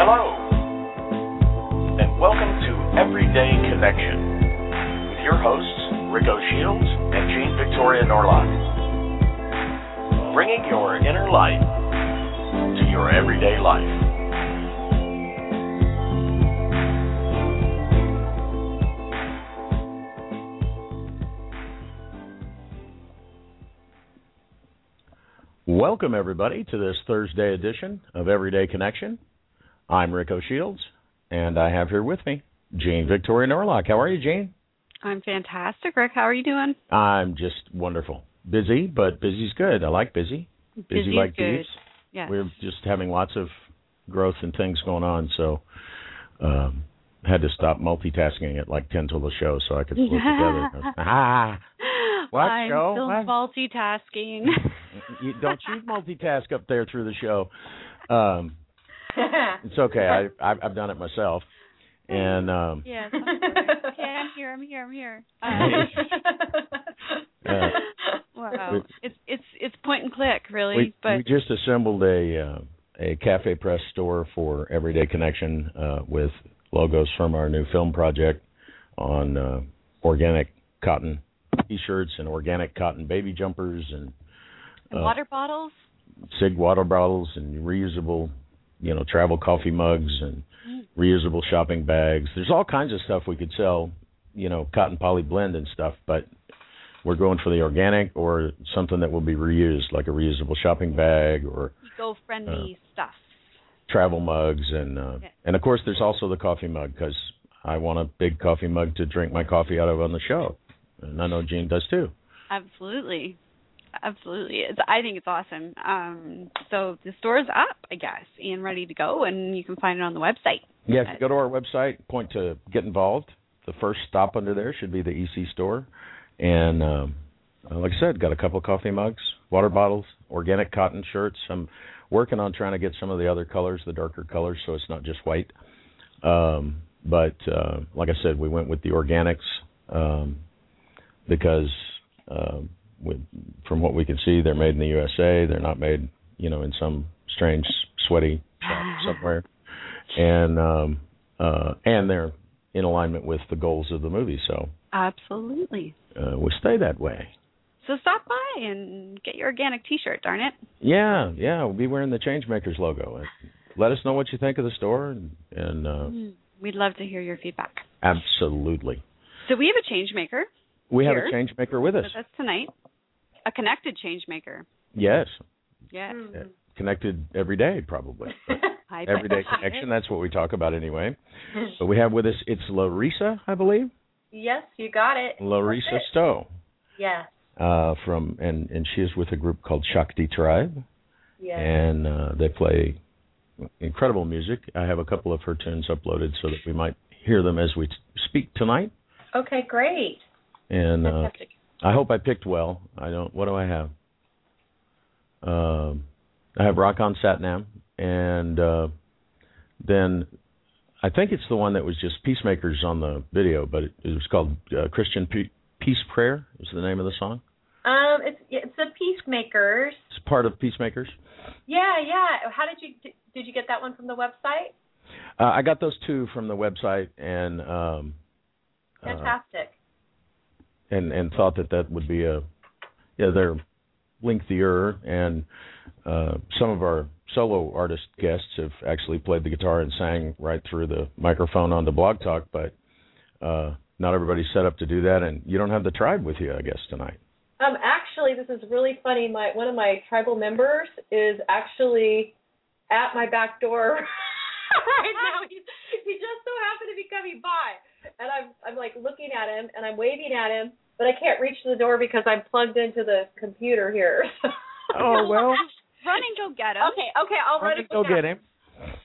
Hello, and welcome to Everyday Connection with your hosts, Rico Shields and Jean Victoria Norlock. Bringing your inner light to your everyday life. Welcome, everybody, to this Thursday edition of Everyday Connection. I'm Rico Shields, and I have here with me Jean Victoria Norlock. How are you, Jean? I'm fantastic, Rick. How are you doing? I'm just wonderful. Busy, but busy's good. I like busy. Busy, Busy like good. bees. Yes. We're just having lots of growth and things going on, so um, had to stop multitasking at like 10 till the show so I could pull together. Ah, What I'm show? still What? multitasking. you, don't you multitask up there through the show. Um, it's okay. I, I've, I've done it myself. And um, yes. of course. Okay, I'm here. I'm here. I'm here. Uh, wow. It's it's it's point and click, really. we, but we just assembled a uh, a CafePress store for Everyday Connection uh, with logos from our new film project on uh, organic cotton T-shirts and organic cotton baby jumpers and and uh, water bottles. SIGG water bottles and reusable, you know, travel coffee mugs and reusable shopping bags. There's all kinds of stuff we could sell, you know, cotton poly blend and stuff, but we're going for the organic or something that will be reused, like a reusable shopping bag or Eco-friendly uh, stuff. travel mugs and uh, Yeah. and of course there's also the coffee mug because I want a big coffee mug to drink my coffee out of on the show, and I know Jean does too. Absolutely. Absolutely. It's I think it's awesome. Um so the store's up, I guess, and ready to go and you can find it on the website. Yeah, if you go to our website, point to get involved. The first stop under there should be the EC store, and um, uh, like I said, got a couple of coffee mugs, water bottles, organic cotton shirts. I'm working on trying to get some of the other colors, the darker colors, so it's not just white. Um, but uh, like I said, we went with the organics um, because um, from what we can see, they're made in the USA. They're not made, you know, in some strange sweaty shop somewhere, and um, uh, and they're in alignment with the goals of the movie. So Absolutely. uh, we stay that way. So stop by and get your organic T-shirt. Darn it! Yeah, yeah, we'll be wearing the Changemakers logo. And let us know what you think of the store, and, and uh, Mm, We'd love to hear your feedback. absolutely, So we have a change maker. we have a Changemaker with us. With us tonight. A connected change maker. Yes, Yes. uh, connected every day, probably. But I bet Everyday connection. That's what we talk about anyway. But we have with us it's Larissa, I believe, Yes, you got it. Larissa it. Stowe, Yes. uh, from and and she is with a group called Shakti Tribe. Yes. and uh, they play incredible music. I have a couple of her tunes uploaded so that we might hear them as we t- speak tonight. okay, great. And uh, Fantastic. I hope I picked well. I don't. What do I have? Um, I have Rock on Satnam, and uh, then I think it's the one that was just Peacemakers on the video, but it, it was called uh, Christian Pe- Peace Prayer. Is the name of the song? Um, it's it's the Peacemakers. It's part of Peacemakers. Yeah, yeah. How did you did you get that one from the website? Uh, I got those two from the website, and um, uh, Fantastic. And and thought that that would be a yeah they're lengthier and uh some of our solo artist guests have actually played the guitar and sang right through the microphone onto blog talk but uh not everybody's set up to do that and you don't have the tribe with you i guess tonight Um, actually, this is really funny. My one of my tribal members is actually at my back door right now. He, he just so happened to be coming by, and I'm I'm like looking at him and I'm waving at him, but I can't reach the door because I'm plugged into the computer here. oh well run and go get him. Okay, okay, I'll run and go get him.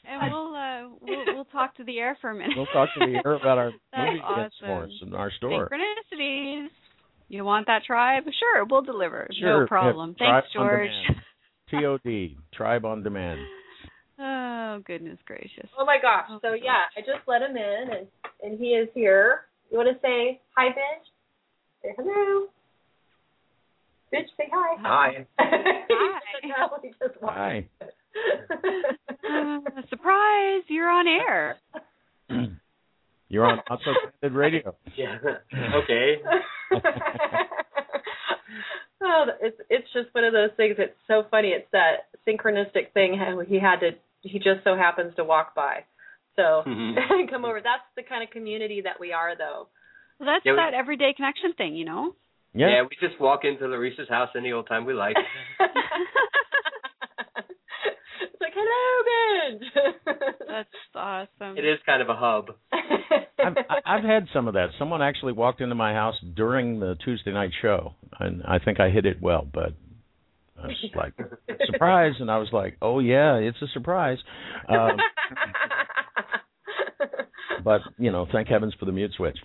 And we'll uh we'll we'll talk to the air for a minute. We'll talk to the air about our That's movie kits for awesome. us in our store. Synchronicities. You want that tribe? Sure, we'll deliver. Sure. No problem. Yeah, Thanks, George. TOD, Tribe on Demand. Oh goodness gracious. Oh my gosh. Oh, So gosh. yeah, I just let him in and and he is here. You want to say hi, Benj? Say hello. Bitch, say hi. Hi. hi. he just. Hi. Uh, surprise! You're on air. You're on Not So Branded Radio. Yeah. okay. oh, it's it's just one of those things. It's so funny. It's that synchronistic thing he had to. He just so happens to walk by. So Mhm. come over. That's the kind of community that we are, though. Well, that's Yeah, we- that everyday connection thing, you know. Yeah. Yeah, we just walk into Larissa's house any old time we like. it's like hello, Benj. That's awesome. It is kind of a hub. I've, I- I've had some of that. Someone actually walked into my house during the Tuesday night show, and I think I hit it well, but I was like, surprise, and I was like, oh yeah, it's a surprise. Um, but you know, thank heavens for the mute switch.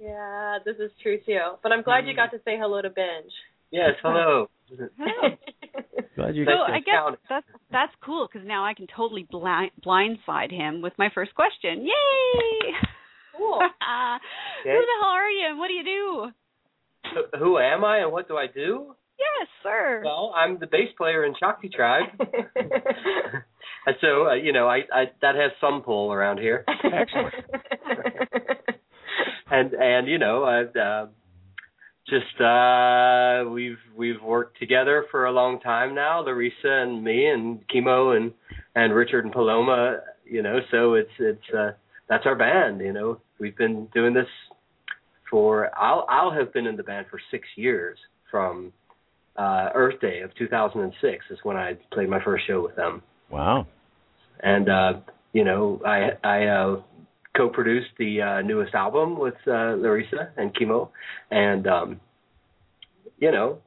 yeah, this is true too. But I'm glad you got to say hello to Benj. Yes, hello. Oh. Glad you So Thanks I guess counting. that's that's cool because now I can totally blind blindside him with my first question. Yay! cool. Who the hell are you and what do you do? Who- Who am I and what do I do? Yes, sir. Well, I'm the bass player in Shakti Tribe. and so, uh, you know, I, I that has some pull around here. Excellent. and and you know I've uh, just uh we've we've worked together for a long time now Larissa and me and Chemo and and Richard and Paloma you know so it's it's uh that's our band you know we've been doing this for I'll I'll have been in the band for 6 years from uh Earth Day of 2006 is when I played my first show with them Wow. and uh you know i i uh co-produced the uh newest album with uh larissa and chemo. And um you know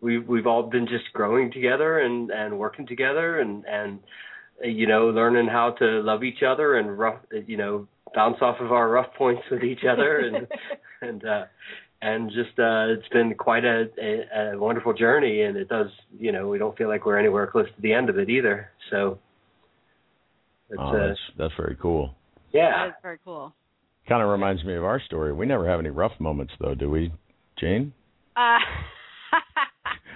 we've we've all been just growing together and and working together and and uh, you know learning how to love each other and rough you know bounce off of our rough points with each other and and uh and just uh it's been quite a, a a wonderful journey. And it does you know we don't feel like we're anywhere close to the end of it either. So it's Oh, uh that's that's very cool. Yeah That's very cool. Kind of reminds me of our story. We never have any rough moments, though, do we, Jane? Uh,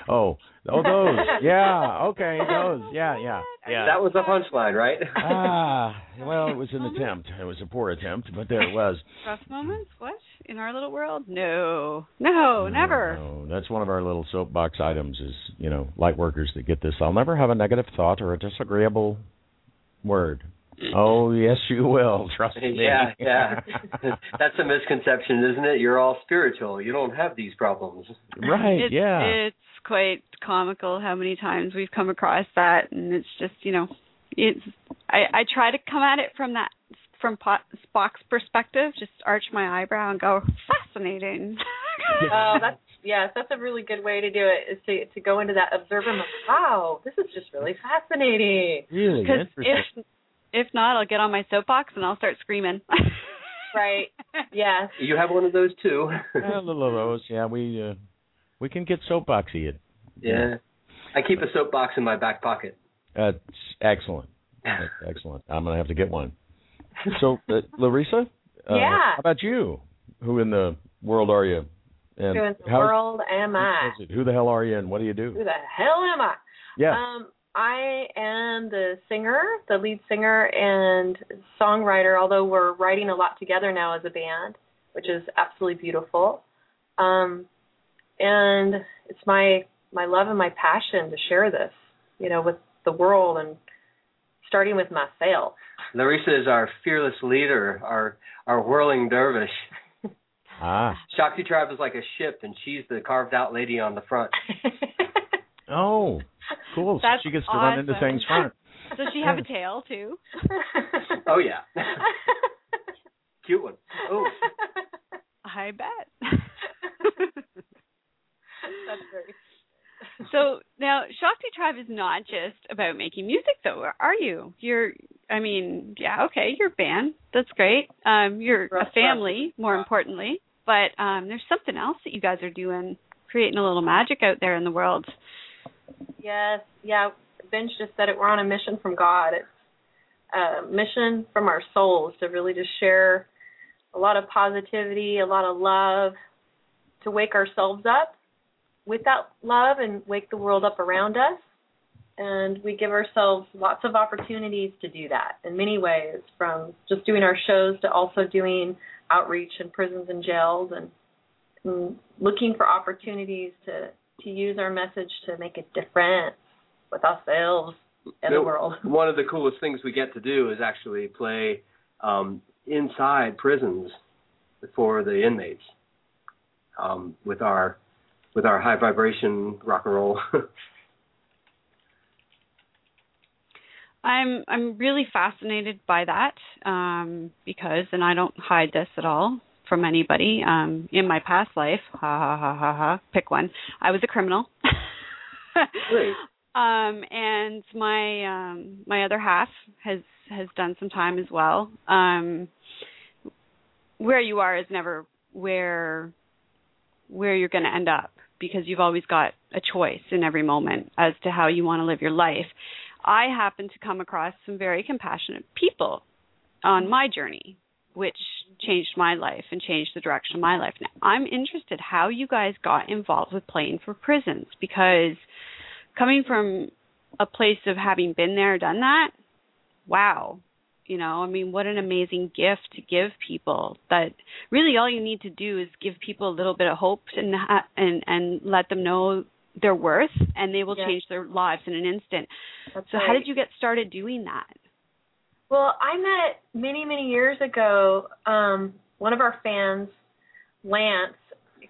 Oh, oh, those. Yeah. Okay, those. Yeah, yeah, yeah. that was the punchline right ah, well, it was an attempt. It was a poor attempt, but there it was. rough moments? What in our little world? No, no, never. No, that's one of our little soapbox items. Is you know, light workers that get this. I'll never have a negative thought or a disagreeable word. Oh yes, you will. Trust me. yeah yeah that's a misconception isn't it you're all spiritual you don't have these problems right. It's, yeah. it's quite comical how many times we've come across that, and it's just you know, it's. I I try to come at it from that from Po- Spock's perspective, just arch my eyebrow and go fascinating. Oh, that's yes, that's a really good way to do it. Is to to go into that observer mode. Wow, this is just really fascinating. really interesting. if if not, I'll get on my soapbox and I'll start screaming. Right. Yes. you have one of those too a little of those. Yeah, we uh, we can get soapboxy. It. yeah i keep a soapbox in my back pocket That's excellent. That's excellent. I'm gonna have to get one. So, uh, Larissa, uh, Yeah. how about you? Who in the world are you? And Who in the how- world am I? Who is it? Who the hell are you, and what do you do? Who the hell am I? Yeah. Um, I am the singer, the lead singer and songwriter, although we're writing a lot together now as a band, which is absolutely beautiful. Um, and it's my my love and my passion to share this, you know, with the world and starting with myself. larissa is our fearless leader our our whirling dervish ah. shakti tribe is like a ship and she's the carved out lady on the front Oh, cool. So she gets to run into things front. Does she have a tail too? oh yeah cute one oh I bet. That's very So now Shakti Tribe is not just about making music though, are you? You're I mean, yeah, okay, you're a band. That's great. Um you're a family, more importantly. But um there's something else that you guys are doing, creating a little magic out there in the world. Yes, yeah. Vince just said it. We're on a mission from God. It's a mission from our souls to really just share a lot of positivity, a lot of love, to wake ourselves up with that love and wake the world up around us. And we give ourselves lots of opportunities to do that in many ways, from just doing our shows to also doing outreach in prisons and jails and, and looking for opportunities to, to use our message to make a difference with ourselves and the world. One of the coolest things we get to do is actually play um, inside prisons for the inmates um, with our with our high vibration rock and roll. I'm I'm really fascinated by that um, because, and I don't hide this at all from anybody. Um, in my past life, ha ha ha ha ha, pick one. I was a criminal. Great. Um, and my um, my other half has has done some time as well. Um, where you are is never where where you're going to end up because you've always got a choice in every moment as to how you want to live your life. I happen to come across some very compassionate people on my journey, which changed my life and changed the direction of my life. Now, I'm interested how you guys got involved with playing for prisons because coming from a place of having been there, done that, wow, you know i mean what an amazing gift to give people that really all you need to do is give people a little bit of hope and and and let them know their worth and they will change their lives in an instant That's so right. how did you get started doing that Well, I met many, many years ago. Um, one of our fans, Lance,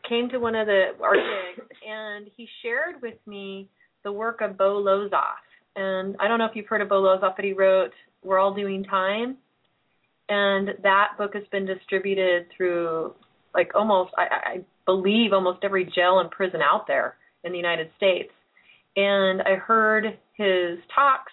came to one of the our gigs, and he shared with me the work of Bo Lozoff. And I don't know if you've heard of Bo Lozoff, but he wrote "We're All Doing Time," and that book has been distributed through like almost, I, I believe, almost every jail and prison out there in the United States. And I heard his talks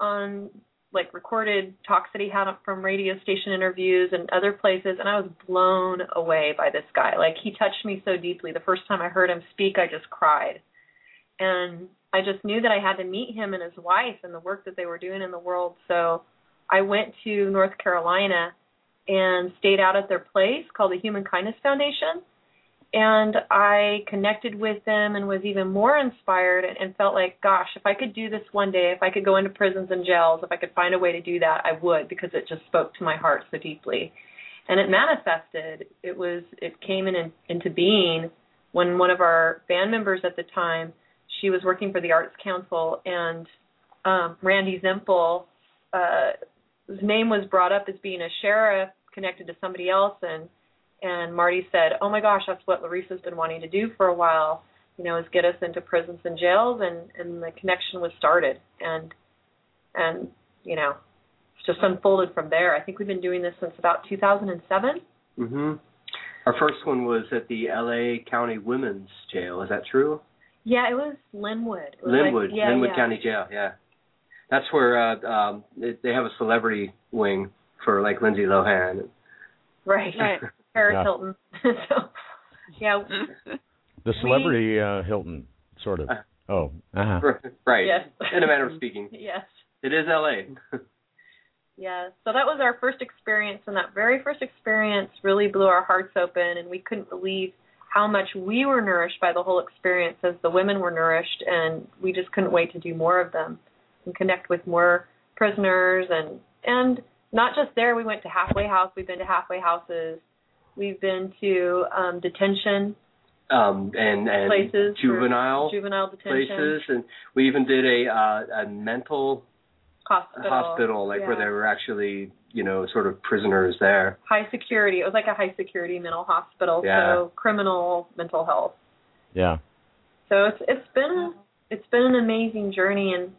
on like recorded talks that he had from radio station interviews and other places and I was blown away by this guy. Like he touched me so deeply. The first time I heard him speak, I just cried. And I just knew that I had to meet him and his wife and the work that they were doing in the world. So I went to North Carolina and stayed out at their place called the Human Kindness Foundation and I connected with them and was even more inspired and, and felt like, gosh, if I could do this one day, if I could go into prisons and jails, if I could find a way to do that, I would because it just spoke to my heart so deeply. And it manifested. It was it came in, into being when one of our band members at the time, she was working for the Arts Council, and um, Randy Zempel, uh, his name was brought up as being a sheriff connected to somebody else, and and Marty said, "Oh my gosh, that's what Larissa's been wanting to do for a while. You know, is get us into prisons and jails." And and the connection was started, and and you know, it's just unfolded from there. I think we've been doing this since about 2007. mhm. Our first one was at the L.A. County Women's Jail. Is that true? Yeah, it was Lynwood. It was Lynwood, like, yeah, Lynwood yeah. County Jail. Yeah, that's where uh, um, they, they have a celebrity wing for like Lindsay Lohan. Right. Right. Paris Yeah. Hilton. so, yeah. The celebrity uh, Hilton, sort of. Uh, Oh, uh-huh. right. Yes. In a manner of speaking, Yes. it is L.A. Yeah, so that was our first experience, and that very first experience really blew our hearts open, and we couldn't believe how much we were nourished by the whole experience as the women were nourished, and we just couldn't wait to do more of them and connect with more prisoners, and and not just there. We went to halfway house. We've been to halfway houses. We've been to um, detention um, and and places, juvenile juvenile detention places, and we even did a uh, a mental hospital, hospital, like where Yeah. they were actually, you know, sort of prisoners there. high security. It was like a high security mental hospital, Yeah. so criminal mental health. Yeah. So it's it's been it's been an amazing journey and,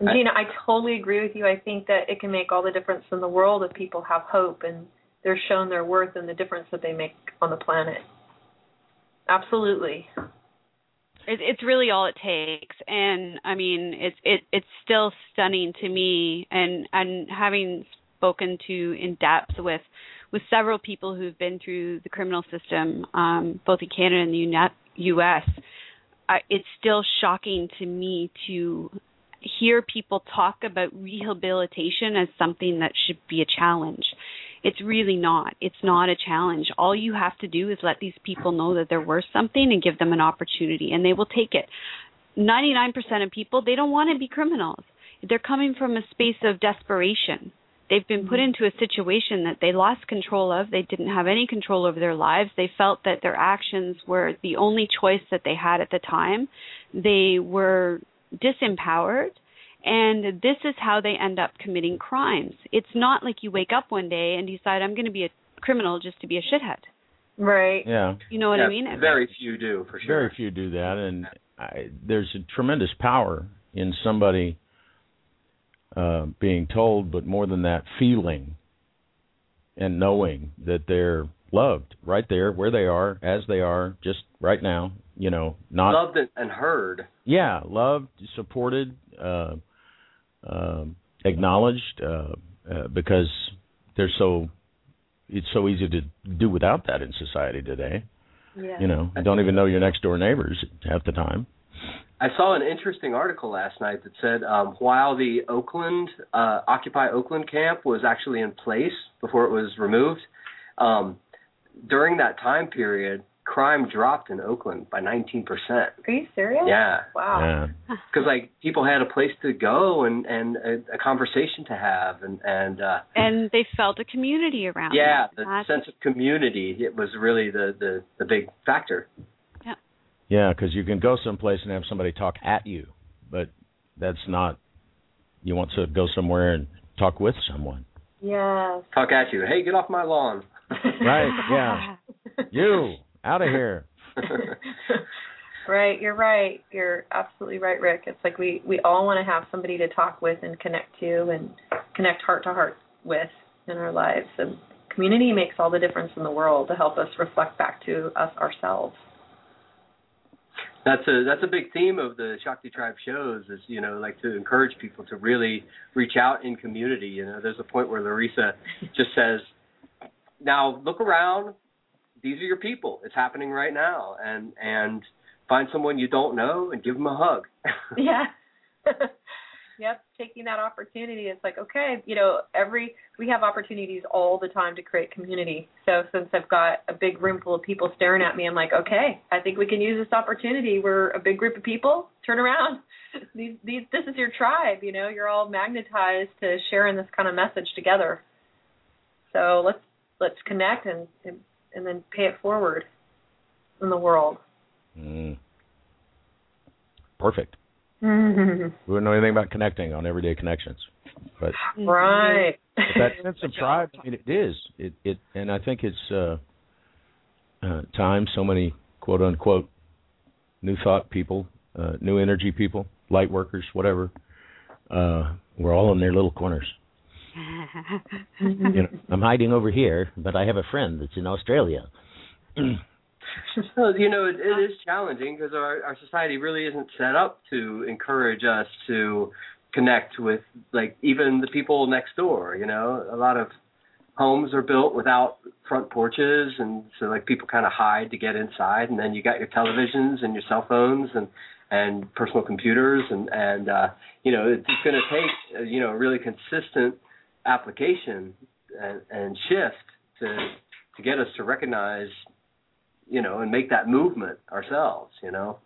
and I- Gina, I totally agree with you. I think that it can make all the difference in the world if people have hope and they're shown their worth and the difference that they make on the planet. Absolutely. It, it's really all it takes, and I mean, it's it it's still stunning to me, and and having spoken to in depth with with several people who've been through the criminal system, um, both in Canada and the U.S. I, it's still shocking to me to hear people talk about rehabilitation as something that should be a challenge. It's really not. It's not a challenge. All you have to do is let these people know that they're worth something and give them an opportunity, and they will take it. 99% of people, they don't want to be criminals. They're coming from a space of desperation. They've been put mm-hmm. into a situation that they lost control of. They didn't have any control over their lives. They felt that their actions were the only choice that they had at the time. They were disempowered and this is how they end up committing crimes. It's not like you wake up one day and decide I'm going to be a criminal just to be a shithead. Right. Yeah. You know what yeah, I mean? Very few do, for sure. Very few do that, and I, there's a tremendous power in somebody uh, being told, but more than that, feeling and knowing that they're loved right there where they are, as they are, just right now. You know, not loved and heard. Yeah, loved, supported, uh, uh, acknowledged, uh, uh, because they're so. It's so easy to do without that in society today. Yeah. You know, you don't even know your next door neighbors half the time. I saw an interesting article last night that said um, while the Oakland uh, Occupy Oakland camp was actually in place before it was removed, um, during that time period, crime dropped in Oakland by 19%. Are you serious? Yeah. Wow. Because yeah. like people had a place to go and and a, a conversation to have and and uh and they felt a community around. Yeah, them. the That's... sense of community it was really the the the big factor. Yeah, Yeah, because you can go someplace and have somebody talk at you, but that's not. You want to go somewhere and talk with someone. Yeah. Talk at you. Hey, get off my lawn. right. Yeah. you out of here. right. You're right. You're absolutely right, Rick. It's like we we all want to have somebody to talk with and connect to and connect heart to heart with in our lives. And community makes all the difference in the world to help us reflect back to us ourselves that's a that's a big theme of the Shakti Tribe shows is you know like to encourage people to really reach out in community. You know, there's a point where Larissa just says, "Now look around. These are your people. It's happening right now, and and find someone you don't know and give them a hug." yeah. Yep, taking that opportunity. It's like, okay, you know, every we have opportunities all the time to create community. So since I've got a big room full of people staring at me, I'm like, okay, I think we can use this opportunity. We're a big group of people. Turn around. These, these, this is your tribe. You know, you're all magnetized to sharing this kind of message together. So let's let's connect and and, and then pay it forward in the world. Mm. Perfect. Mm-hmm. We wouldn't know anything about connecting on everyday connections, but right. But that sense of tribe, I mean, it is. It it, and I think it's uh, uh, time. So many quote unquote new thought people, uh, new energy people, light workers, whatever. Uh, we're all in their little corners. You know, I'm hiding over here, but I have a friend that's in Australia. you know, it, it is challenging because our our society really isn't set up to encourage us to connect with like even the people next door. You know, a lot of homes are built without front porches, and so like people kind of hide to get inside, and then you got your televisions and your cell phones and and personal computers, and and uh, you know, it's going to take uh, you know a really consistent application and, and shift to to get us to recognize you know, and make that movement ourselves, you know,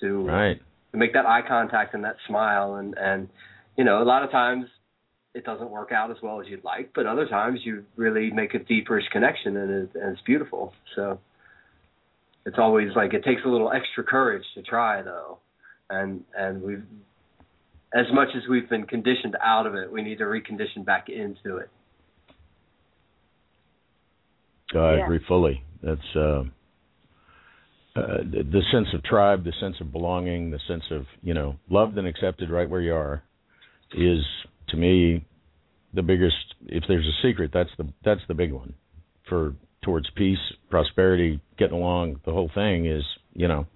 to right. to make that eye contact and that smile and and you know, a lot of times it doesn't work out as well as you'd like, but other times you really make a deeper connection and, it, and it's beautiful. So it's always like it takes a little extra courage to try though. And and we've as much as we've been conditioned out of it, we need to recondition back into it. I yeah. agree fully. That's uh uh, the, the sense of tribe, the sense of belonging, the sense of you know loved and accepted right where you are, is to me the biggest. If there's a secret, that's the that's the big one for towards peace, prosperity, getting along. The whole thing is you know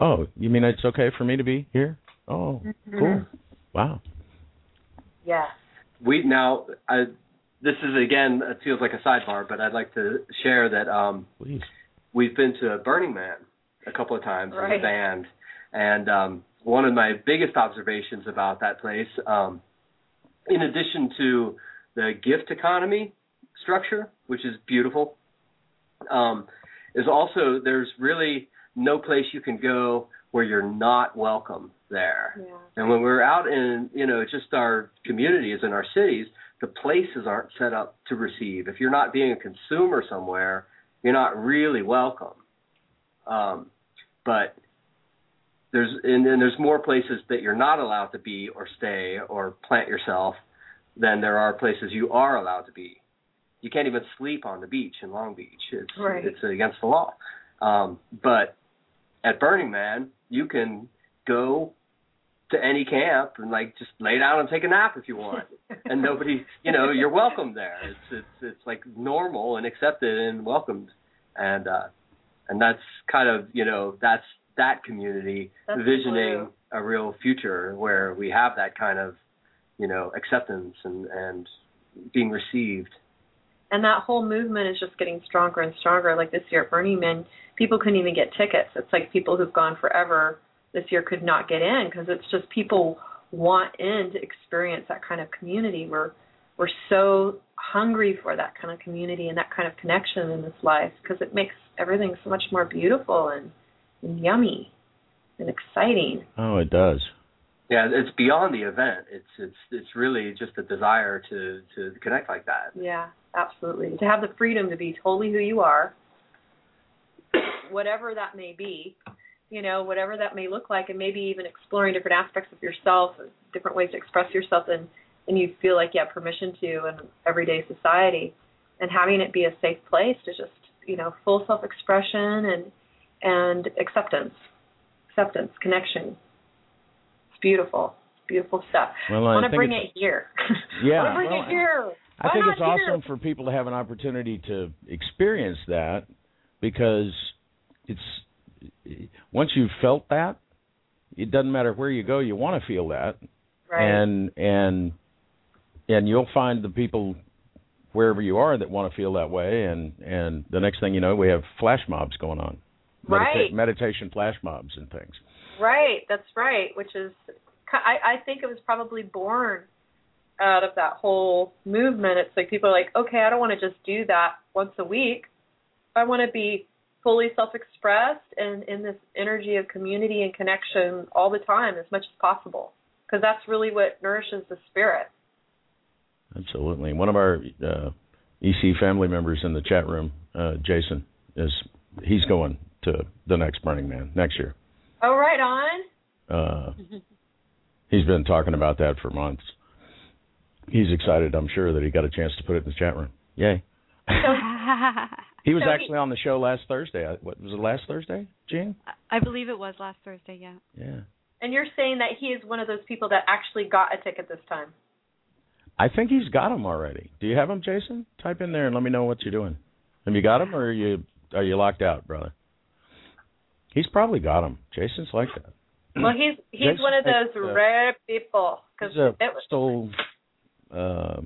Oh, you mean it's okay for me to be here? Oh, Mm-hmm. cool. Wow. Yeah. we now I, this is again it feels like a sidebar, but I'd like to share that um, Please. we've been to Burning Man a couple of times as Right. a band, and um, one of my biggest observations about that place, um, in addition to the gift economy structure, which is beautiful, um, is also there's really no place you can go where you're not welcome there. Yeah. And when we're out in, you know, just our communities and our cities, the places aren't set up to receive. If you're not being a consumer somewhere, you're not really welcome. Um, but there's and then there's more places that you're not allowed to be or stay or plant yourself than there are places you are allowed to be. You can't even sleep on the beach in Long Beach. It's Right. it's against the law. Um, but at Burning Man, you can go to any camp and like just lay down and take a nap if you want, and nobody, you know, you're welcome there. It's it's it's like normal and accepted and welcomed, and uh, and that's kind of you know that's that community That's visioning a real future where we have that kind of you know acceptance and and being received. and that whole movement is just getting stronger and stronger. Like this year at Burning Man, people couldn't even get tickets. It's like people who've gone forever this year could not get in because it's just people want in to experience that kind of community. We're we're so hungry for that kind of community and that kind of connection in this life because it makes everything so much more beautiful and, and yummy and exciting. Oh, it does. Yeah, it's beyond the event. It's it's it's really just a desire to to connect like that. Yeah, absolutely. To have the freedom to be totally who you are, whatever that may be, you know, whatever that may look like, and maybe even exploring different aspects of yourself, different ways to express yourself, and and you feel like you have permission to in everyday society, and having it be a safe place to just you know full self expression and and acceptance, acceptance, connection. It's beautiful, beautiful stuff. Well, I I want to bring it here. Yeah, I want to bring well, it here. I Why think it's awesome for people to have an opportunity to experience that because it's once you've felt that, it doesn't matter where you go, you want to feel that, Right. and and and you'll find the people wherever you are that want to feel that way, and and the next thing you know, we have flash mobs going on, Right. meditation flash mobs and things. Right, that's right. Which is, I, I think it was probably born out of that whole movement. It's like people are like, okay, I don't want to just do that once a week. I want to be fully self-expressed and in this energy of community and connection all the time, as much as possible, because that's really what nourishes the spirit. Absolutely. One of our uh, EC family members in the chat room, uh, Jason, is he's going to the next Burning Man next year. Oh, right on. Uh, he's been talking about that for months. He's excited, I'm sure, that he got a chance to put it in the chat room. Yay! He was So he- actually on the show last Thursday. What was it? Last Thursday, Jean? I believe it was last Thursday. Yeah. Yeah. And you're saying that he is one of those people that actually got a ticket this time. I think he's got them already. Do you have them, Jason? Type in there and let me know what you're doing. Have you got them, or are you are you locked out, brother? He's probably got them. Jason's like that. Well, he's he's Jason one of those uh, rare people because He's a it was crystal uh,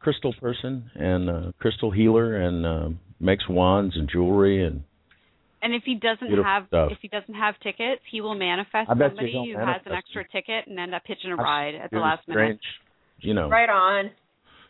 crystal person and uh, crystal healer, and uh, makes wands and jewelry and And if he doesn't have stuff. if he doesn't have tickets, he will manifest I bet somebody he'll who has an extra them. ticket and end up hitching a I've ride at the last strange, minute. you know. right on.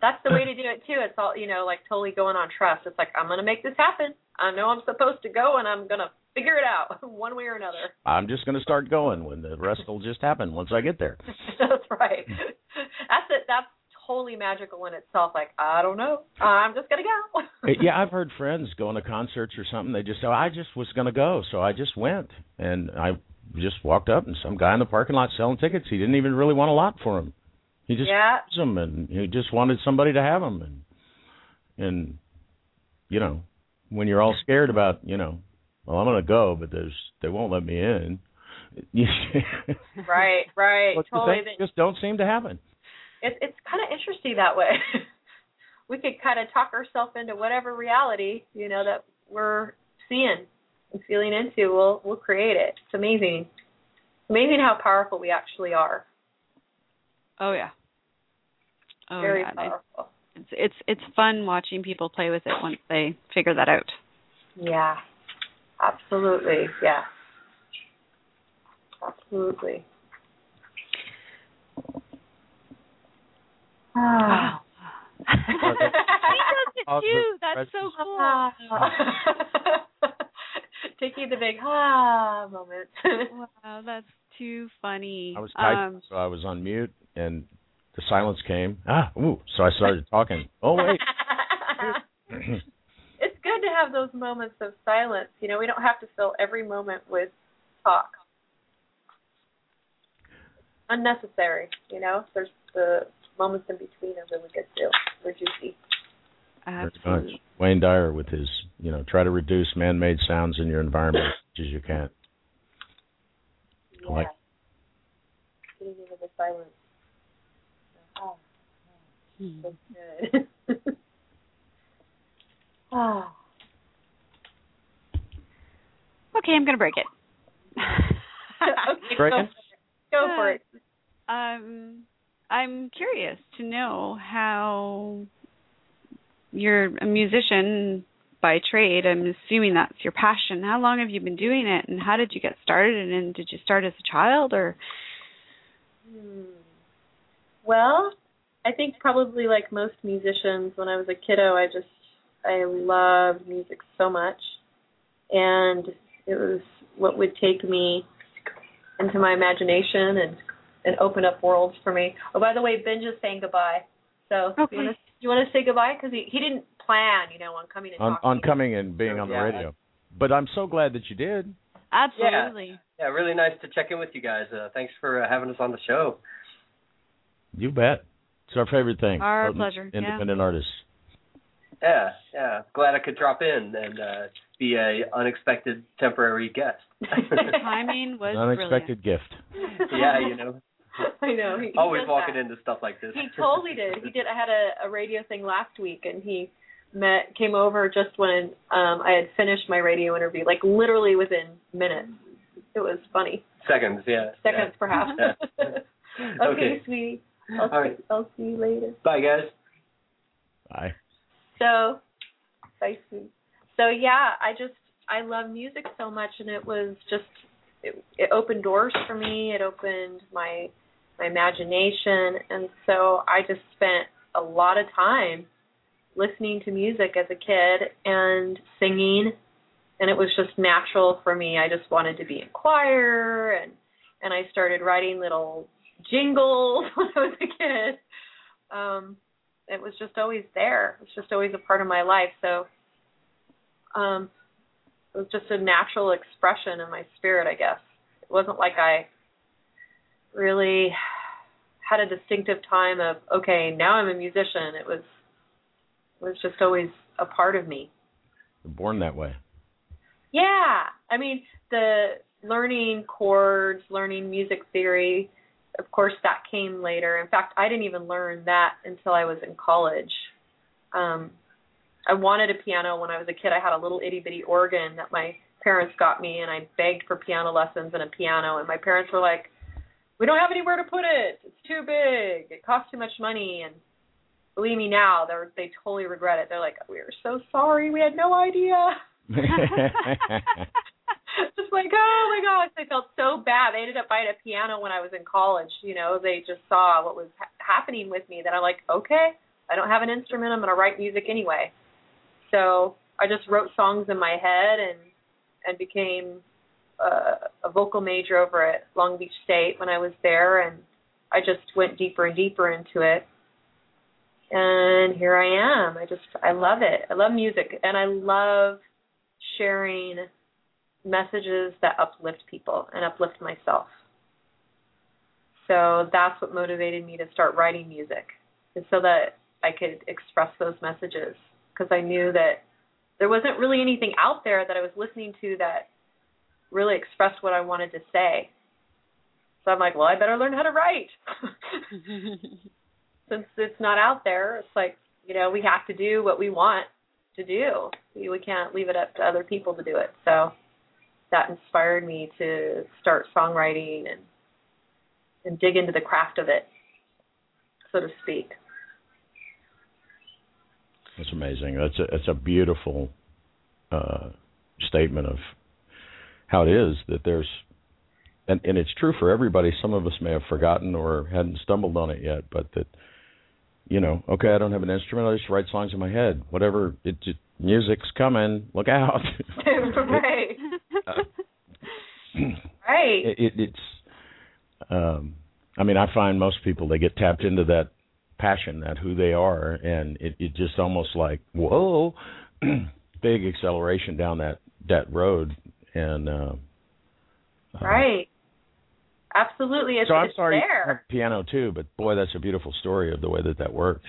That's the way to do it too. It's all you know, like totally going on trust. It's like I'm gonna make this happen. I know I'm supposed to go, and I'm gonna figure it out one way or another. I'm just going to start going when the rest will just happen once I get there. That's right. That's it. That's totally magical in itself. Like I don't know, I'm just gonna go. Yeah, I've heard friends going to concerts or something. They just say, oh, I just was going to go, so I just went, and I just walked up, and some guy in the parking lot selling tickets. He didn't even really want a lot for them. He just yeah, them, and he just wanted somebody to have them, and and you know, when you're all scared about, you know, well, I'm going to go, but there's they won't let me in. right, right. Totally. just don't seem to happen. It's it's kind of interesting that way. we could kind of talk ourselves into whatever reality you know that we're seeing. and feeling into, we'll we'll create it. It's amazing. It's amazing how powerful we actually are. Oh yeah. Oh Very yeah. Powerful. It's it's it's fun watching people play with it once they figure that out. Yeah. Absolutely. Yeah. Absolutely. Ah. he does it too. That's so cool. Taking the big ah moment. Wow, that's too funny. I was typing, um, so I was on mute, and the silence came. Ah, ooh! So I started talking. Oh wait. it's good to have those moments of silence. You know, we don't have to fill every moment with talk. Unnecessary, you know. There's the moments in between are really good too. They're juicy. Absolutely. Wayne Dyer with his, you know, try to reduce man-made sounds in your environment as much as you can. Yeah. Like- Getting into the silence. Oh, Hmm. so good. Ah. Okay, I'm gonna break it. okay, Break go it? for it. Go for it. Um, I'm curious to know how you're a musician by trade. I'm assuming that's your passion. How long have you been doing it, and how did you get started? And did you start as a child, or Hmm. Well, I think probably like most musicians, when I was a kiddo, I just I loved music so much, and it was what would take me into my imagination and and open up worlds for me. Oh, by the way, Ben just saying goodbye. So Okay. you want to you want to say goodbye because he he didn't plan, you know, on coming and On on coming and being on the Yeah. radio. But I'm so glad that you did. absolutely? Yeah, really nice to check in with you guys. Uh, thanks for uh, having us on the show. You bet. It's our favorite thing. Our Both pleasure, yeah. Independent artists. Yeah, yeah. Glad I could drop in and uh, be a unexpected temporary guest. The timing was An unexpected gift. yeah, you know, I know. He, he always does walking that. into stuff like this. He totally did. He did. I had a, a radio thing last week, and he met came over just when um I had finished my radio interview, like literally within minutes. It was funny, Seconds, yeah. seconds perhaps. Yeah. okay, Okay. sweetie. I'll, All right. I'll see you later. Bye, guys. Bye. So, bye, sweetie. So yeah, I just I love music so much, and it was just it, it opened doors for me. It opened my my imagination, and so I just spent a lot of time listening to music as a kid and singing, and it was just natural for me. I just wanted to be in choir, and and I started writing little jingles when I was a kid. Um, it was just always there. It's just always a part of my life. So um it was just a natural expression in my spirit, I guess. It wasn't like I really had a distinctive time of okay, now I'm a musician. It was was just always a part of me. You're born that way. Yeah. I mean, the learning chords, learning music theory, of course that came later. In fact, I didn't even learn that until I was in college. Um I wanted a piano when I was a kid. I had a little itty bitty organ that my parents got me and I begged for piano lessons and a piano and my parents were like, We don't have anywhere to put it. It's too big. It costs too much money and believe me now, they're they totally regret it. They're like, We're so sorry, we had no idea. just like, oh my gosh, I felt so bad. They ended up buying a piano when I was in college. You know, they just saw what was ha- happening with me. That I'm like, okay, I don't have an instrument. I'm going to write music anyway. So I just wrote songs in my head and and became uh, a vocal major over at Long Beach State when I was there, and I just went deeper and deeper into it. And here I am. I just I love it. I love music, and I love sharing messages that uplift people and uplift myself. So that's what motivated me to start writing music, is so that I could express those messages because I knew that there wasn't really anything out there that I was listening to that really expressed what I wanted to say. So I'm like, well, I better learn how to write. Since it's not out there, it's like, you know, we have to do what we want to do. We, we can't leave it up to other people to do it. So that inspired me to start songwriting and and dig into the craft of it, so to speak. That's amazing. That's a that's a beautiful uh, statement of how it is that there's and and it's true for everybody. Some of us may have forgotten or hadn't stumbled on it yet, but that you know, okay, I don't have an instrument. I just write songs in my head. Whatever, it just, music's coming. Look out. right. Uh, right. It, it, it's. Um, I mean, I find most people they get tapped into that passion, that who they are, and it, it just almost like whoa, big acceleration down that that road, and. Uh, right. Absolutely, it's, so I'm it's sorry, there. you have piano too, but boy, that's a beautiful story of the way that that works.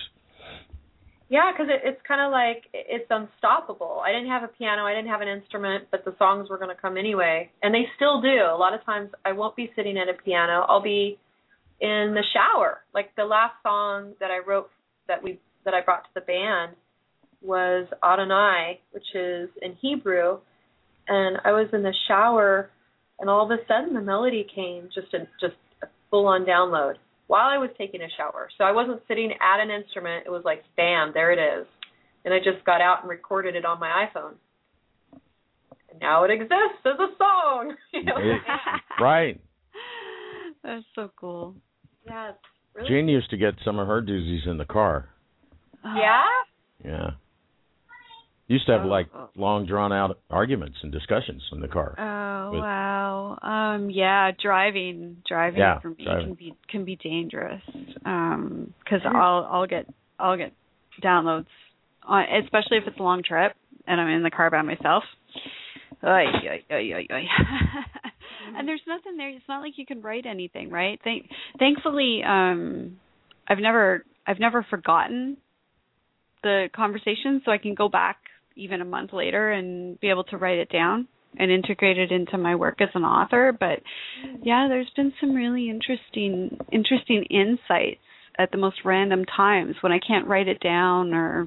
Yeah, because it, it's kind of like it's unstoppable. I didn't have a piano, I didn't have an instrument, but the songs were going to come anyway, and they still do. A lot of times, I won't be sitting at a piano. I'll be in the shower. Like the last song that I wrote that we that I brought to the band was Adonai, which is in Hebrew, and I was in the shower, and all of a sudden the melody came, just a just a full on download while I was taking a shower. So I wasn't sitting at an instrument. It was like, bam, there it is. And I just got out and recorded it on my iPhone. And now it exists as a song. You know? right. That's so cool. Yeah, it's really Jean used to get some of her doozies in the car. Yeah? Yeah. Used to have Oh. like long drawn out arguments and discussions in the car. Oh With- wow. Um yeah, driving driving Yeah, for me driving. can be can be dangerous. Um cuz I'll I'll get I'll get downloads on especially if it's a long trip and I'm in the car by myself. Oy, oy, oy, oy, oy. and there's nothing there. It's not like you can write anything, right? Thank thankfully um I've never I've never forgotten the conversation so I can go back even a month later and be able to write it down and integrate it into my work as an author but yeah there's been some really interesting interesting insights at the most random times when I can't write it down or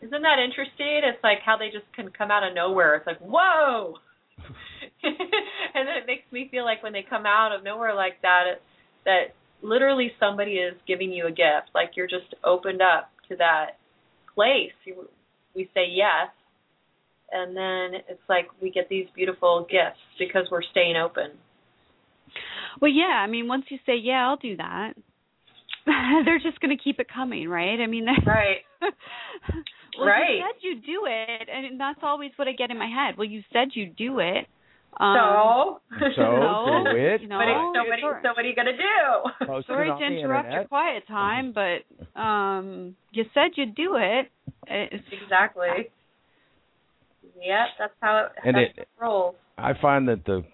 Isn't that interesting? It's like how they just can come out of nowhere. It's like, whoa! and then it makes me feel like when they come out of nowhere like that, it, that literally somebody is giving you a gift. Like you're just opened up to that place. We say yes, and then it's like we get these beautiful gifts because we're staying open. well yeah I mean once you say yeah I'll do that they're just going to keep it coming right I mean Right. well Right. you said you do it and that's always what I get in my head well you said you do it um, so. So, no, do it. you know, What are, so, what are, so what are you gonna do? Post Sorry to the interrupt your quiet time, but um you said you'd do it. It's, Exactly. Yep, that's how it, And that's it- it rolls. I find that the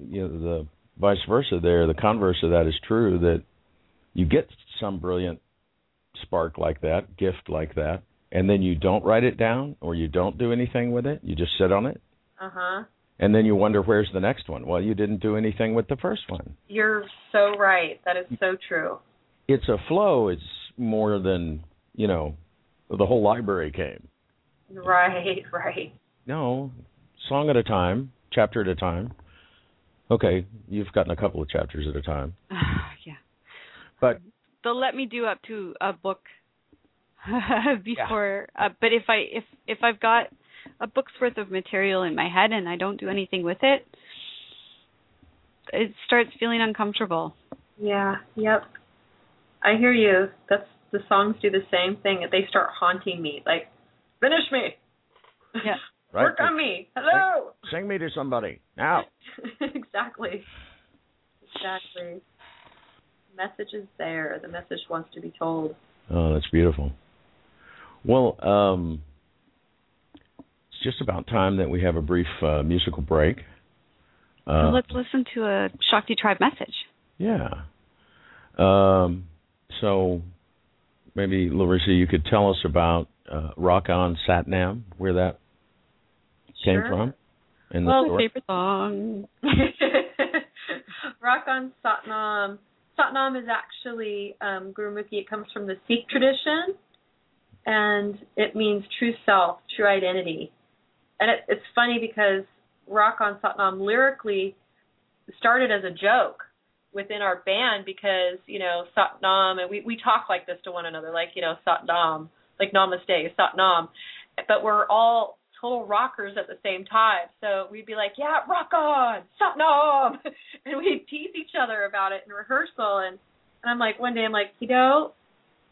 you know the vice versa there, the converse of that is true that you get some brilliant spark like that, gift like that, and then you don't write it down or you don't do anything with it. You just sit on it. Uh huh. And then you wonder where's the next one. Well, you didn't do anything with the first one. You're so right. That is so true. It's a flow. It's more than you know. The whole library came. Right, right. No, song at a time, chapter at a time. Okay, you've gotten a couple of chapters at a time, yeah. but They'll let me do up to a book before uh, but if I if if I've got a book's worth of material in my head and I don't do anything with it, it starts feeling uncomfortable. Yeah. Yep. I hear you. That's the songs do the same thing. They start haunting me. Like, finish me. Yeah. right. Work on me. Hello. Sing me to somebody now. exactly. Exactly. Message is there. The message wants to be told. Oh, that's beautiful. Well, um, it's just about time that we have a brief uh, musical break. So Uh, let's listen to a Shakti Tribe message. Yeah. Um, so maybe Larissa, you could tell us about uh, Rock On Satnam, where that came from, and the Well, story. favorite song. Rock on Satnam. Satnam is actually um, Gurumukhi. It comes from the Sikh tradition, and it means true self, true identity. And it, it's funny because Rock on Satnam lyrically started as a joke within our band because you know Satnam and we we talk like this to one another like you know Satnam like Namaste Satnam, but we're all total rockers at the same time. So we'd be like, yeah, rock on, Satnam, and we'd tease each other about it in rehearsal. And and I'm like, one day I'm like, you know,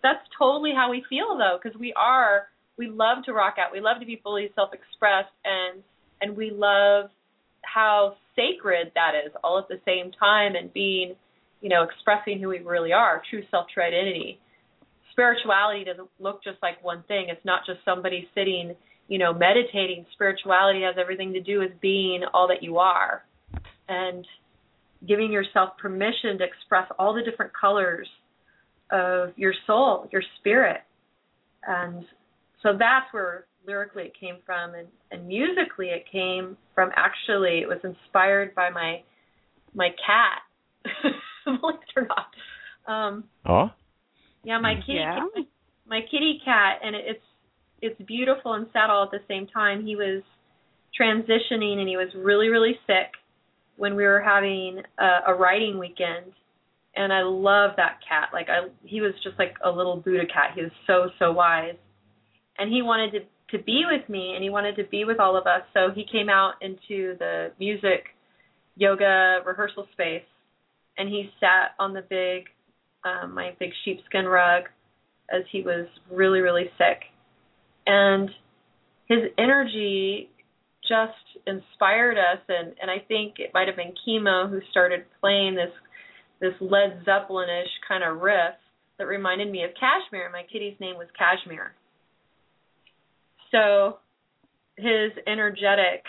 that's totally how we feel though, because we are we love to rock out, we love to be fully self-expressed, and and we love how sacred that is all at the same time and being, you know, expressing who we really are, true self true identity. Spirituality doesn't look just like one thing. It's not just somebody sitting, you know, meditating. Spirituality has everything to do with being all that you are and giving yourself permission to express all the different colors of your soul, your spirit. And so that's where lyrically it came from and, and musically it came from actually it was inspired by my my cat believe it or not um oh yeah my kitty yeah. cat, my kitty cat and it, it's it's beautiful and sad all at the same time he was transitioning and he was really really sick when we were having a, a writing weekend and I love that cat. Like I he was just like a little Buddha cat. He was so so wise. And he wanted to to be with me and he wanted to be with all of us. So he came out into the music yoga rehearsal space and he sat on the big um my big sheepskin rug as he was really really sick. And his energy just inspired us and and I think it might have been Chemo who started playing this this Led Zeppelin-ish kind of riff that reminded me of Kashmir. My kitty's name was Kashmir. So his energetic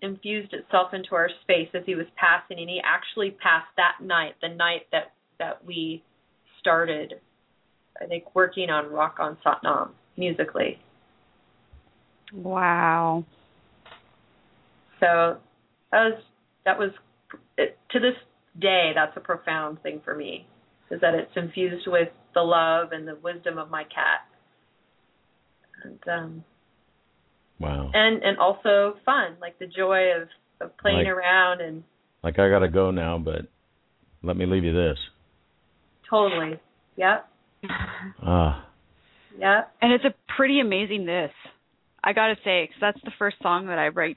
infused itself into our space as he was passing, and he actually passed that night, the night that that we started, I think, working on Rock on Satnam musically. Wow. So that was that was it, to this day that's a profound thing for me is that it's infused with the love and the wisdom of my cat. And um wow and and also fun, like the joy of of playing Like- around and like i gotta go now but let me leave you this totally. Yep. ah Yep. And it's a pretty amazing this. I got to say, because that's the first song that I right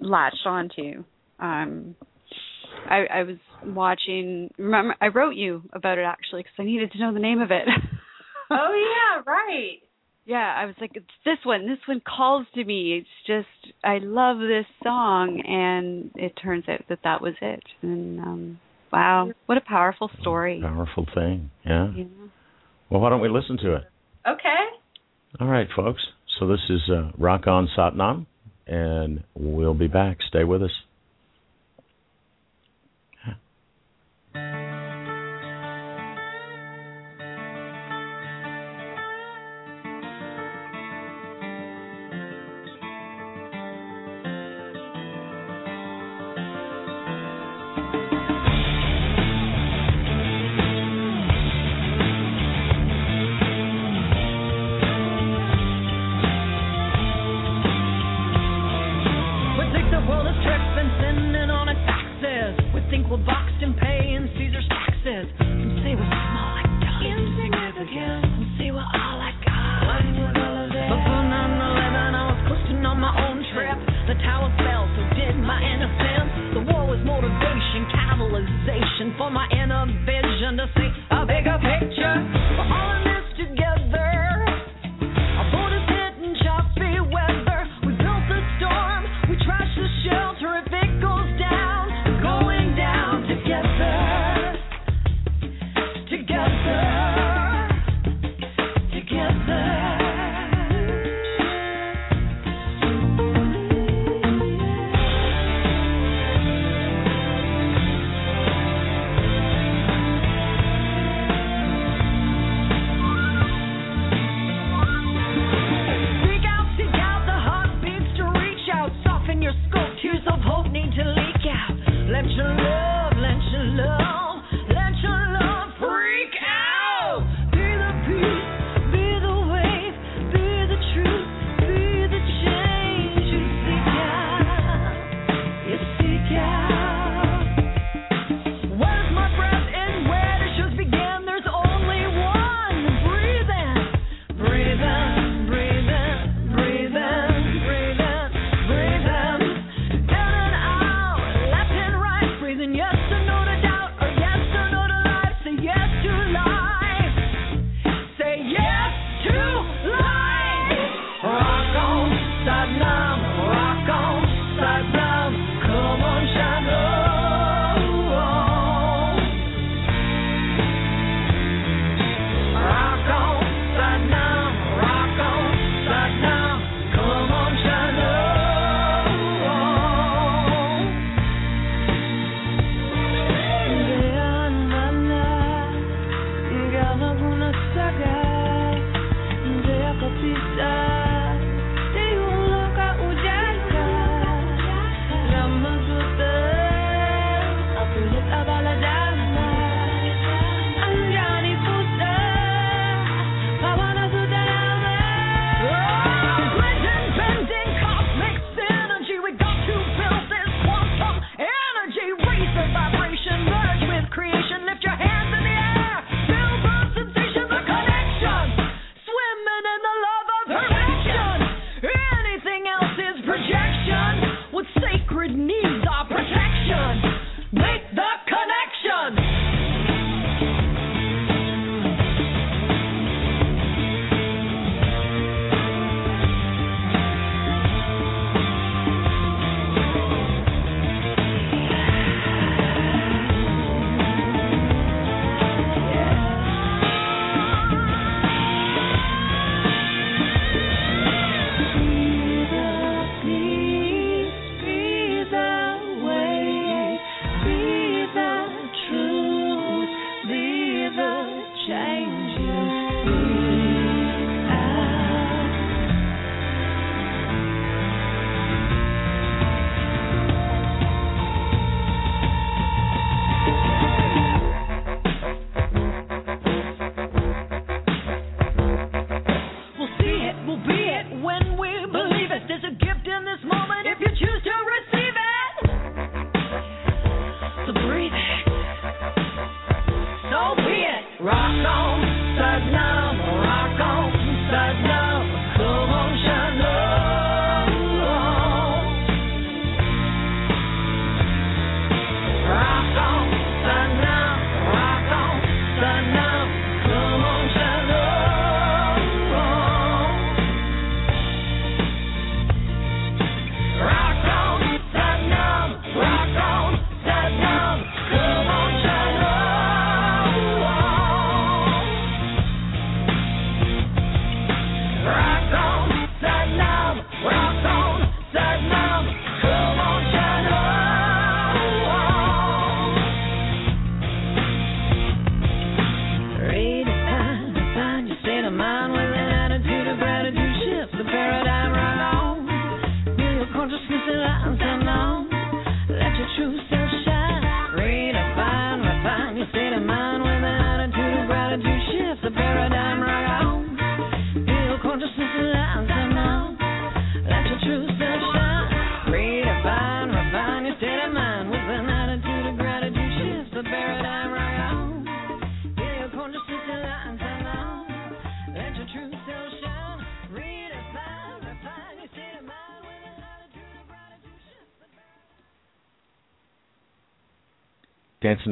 latched onto. Um, I, I was watching. Remember, I wrote you about it actually because I needed to know the name of it. Oh yeah, right. Yeah, I was like, it's this one. This one calls to me. It's just, I love this song, and it turns out that that was it. And um wow, what a powerful story. powerful thing yeah You know? well why don't we listen to it Okay. all right folks so this is uh, rock on satnam and we'll be back stay with us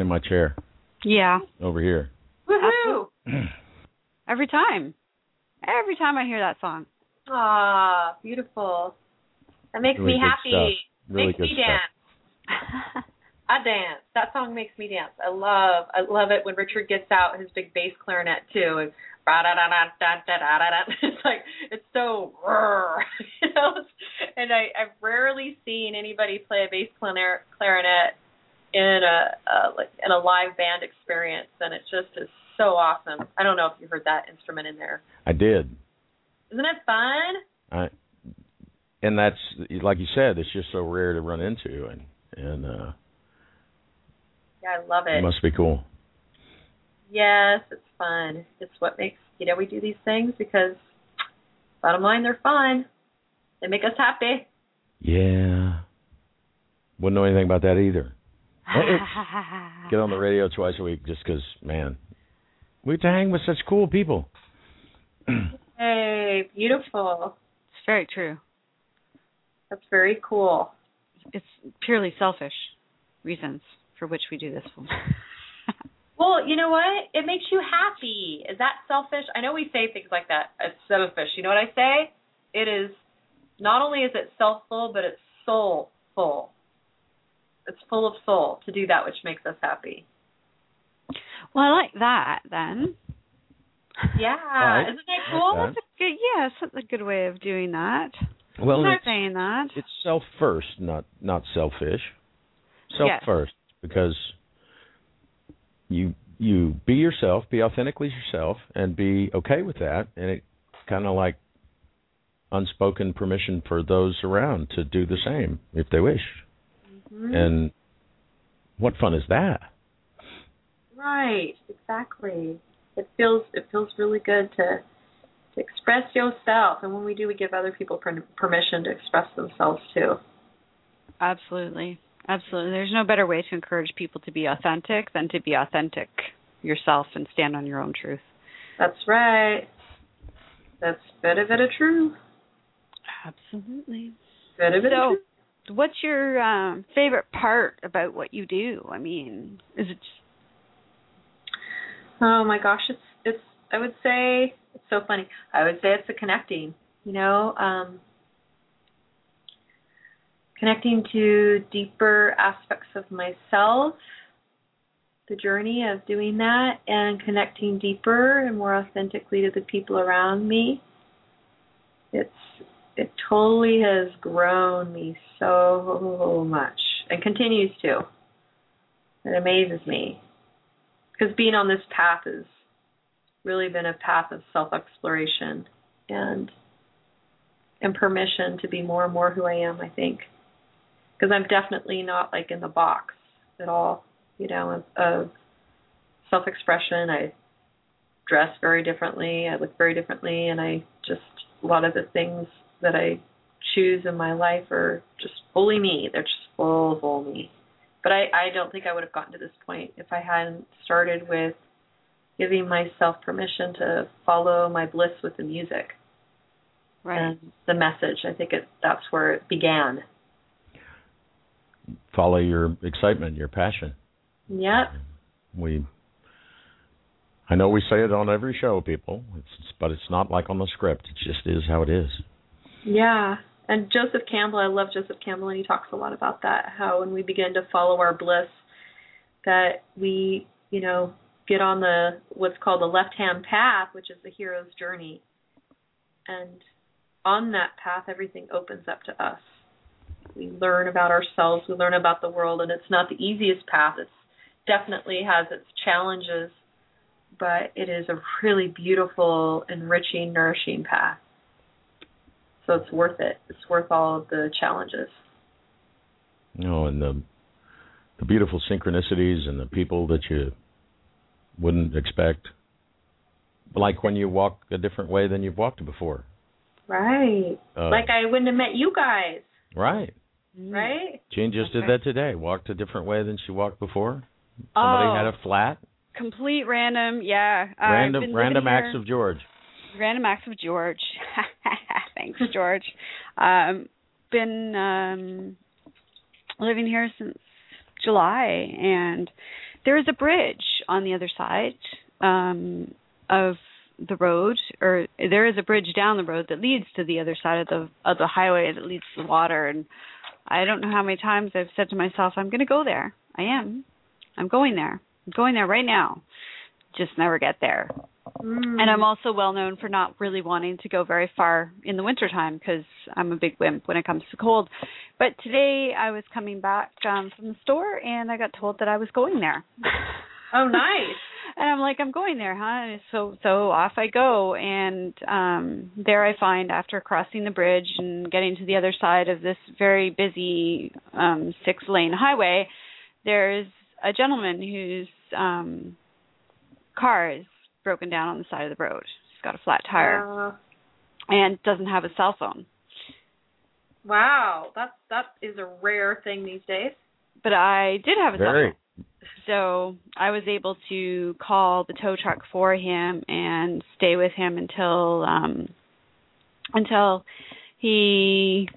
my chair. Yeah. Over here. Woohoo! Every time. Every time I hear that song. Ah, beautiful. That makes really me happy. Stuff. Really makes me stuff. dance. I dance. That song makes me dance. I love I love it when Richard gets out his big bass clarinet too. And da da da da da da da It's like it's so you know. And I I've rarely seen anybody play a bass clarinet in a uh, like in a live band experience and it just is so awesome. I don't know if you heard that instrument in there. I did. Isn't it fun? I, and that's like you said, it's just so rare to run into, and and uh, Yeah, I love it it. must be cool. Yes, it's fun. It's what makes you know we do these things because bottom line they're fun. They make us happy. Yeah. Wouldn't know anything about that either. Get on the radio twice a week just 'cause, man, we get to hang with such cool people. Hey, beautiful. It's very true. That's very cool. It's purely selfish reasons for which we do this. Well, you know what? It makes you happy. Is that selfish? I know we say things like that. It's selfish. You know what I say? It is not only is it selfful, but it's soulful. It's full of soul to do that which makes us happy. well, I like that then. Yeah. right. Isn't that cool? Like That's a good yes, that's a good way of doing that. Well, it's, saying that. it's self first, not not selfish. Self Yes. first, because you you be yourself, be authentically yourself, and be okay with that, and it kind of like unspoken permission for those around to do the same if they wish. Mhm. And what fun is that? Right, exactly. It feels it feels really good to to express yourself, and when we do, we give other people per- permission to express themselves too. Absolutely. Absolutely. There's no better way to encourage people to be authentic than to be authentic yourself and stand on your own truth. That's right. That's very very true. Absolutely. Very very So, true. What's your um, favorite part about what you do? I mean, is it just, Oh my gosh, it's it's. I would say it's so funny. I would say it's the connecting. You know, um, connecting to deeper aspects of myself. The journey of doing that and connecting deeper and more authentically to the people around me. It's it totally has grown me so much and continues to. It amazes me because being on this path has really been a path of self exploration and and permission to be more and more who I am, I think. Because I'm definitely not like in the box at all, you know, of, of self expression. I dress very differently, I look very differently, and I just, a lot of the things that I choose in my life are just fully me. They're just full, full me. But I, I don't think I would have gotten to this point if I hadn't started with giving myself permission to follow my bliss with the music Right. and the message. I think it that's where it began. Follow your excitement, your passion. Yep. We, I know we say it on every show, people. It's, but it's not like on the script. It just is how it is. Yeah. And Joseph Campbell, I love Joseph Campbell, and he talks a lot about that. How when we begin to follow our bliss, that we, you know, get on the what's called the left-hand path, which is the hero's journey, and on that path, everything opens up to us. We learn about ourselves, we learn about the world, and it's not the easiest path. It definitely has its challenges, but it is a really beautiful, enriching, nourishing path. So it's worth it. It's worth all of the challenges. You know, and the the beautiful synchronicities and the people that you wouldn't expect. Like when you walk a different way than you've walked before. Right. Uh, like I wouldn't have met you guys, Right. right? Jane just did that today. Walked a different way than she walked before. Somebody Oh. had a flat. Complete random, yeah. I've Random random acts of George. Random acts of George. Thanks, George. Um, been um, living here since July, and there is a bridge on the other side um, of the road, or there is a bridge down the road that leads to the other side of the of the highway that leads to the water. And I don't know how many times I've said to myself, "I'm going to go there. I am. I'm going there. I'm going there right now." Just never get there. Mm. And I'm also well known for not really wanting to go very far in the wintertime because I'm a big wimp when it comes to cold. But today I was coming back um from the store and I got told that I was going there. Oh, nice. and I'm like, I'm going there, huh? So so off I go and um there I find after crossing the bridge and getting to the other side of this very busy um six lane highway, there's a gentleman whose um car is broken down on the side of the road. He's got a flat tire Uh, and doesn't have a cell phone. wow, that that is a rare thing these days. But I did have a cell phone. So I was able to call the tow truck for him and stay with him until um until he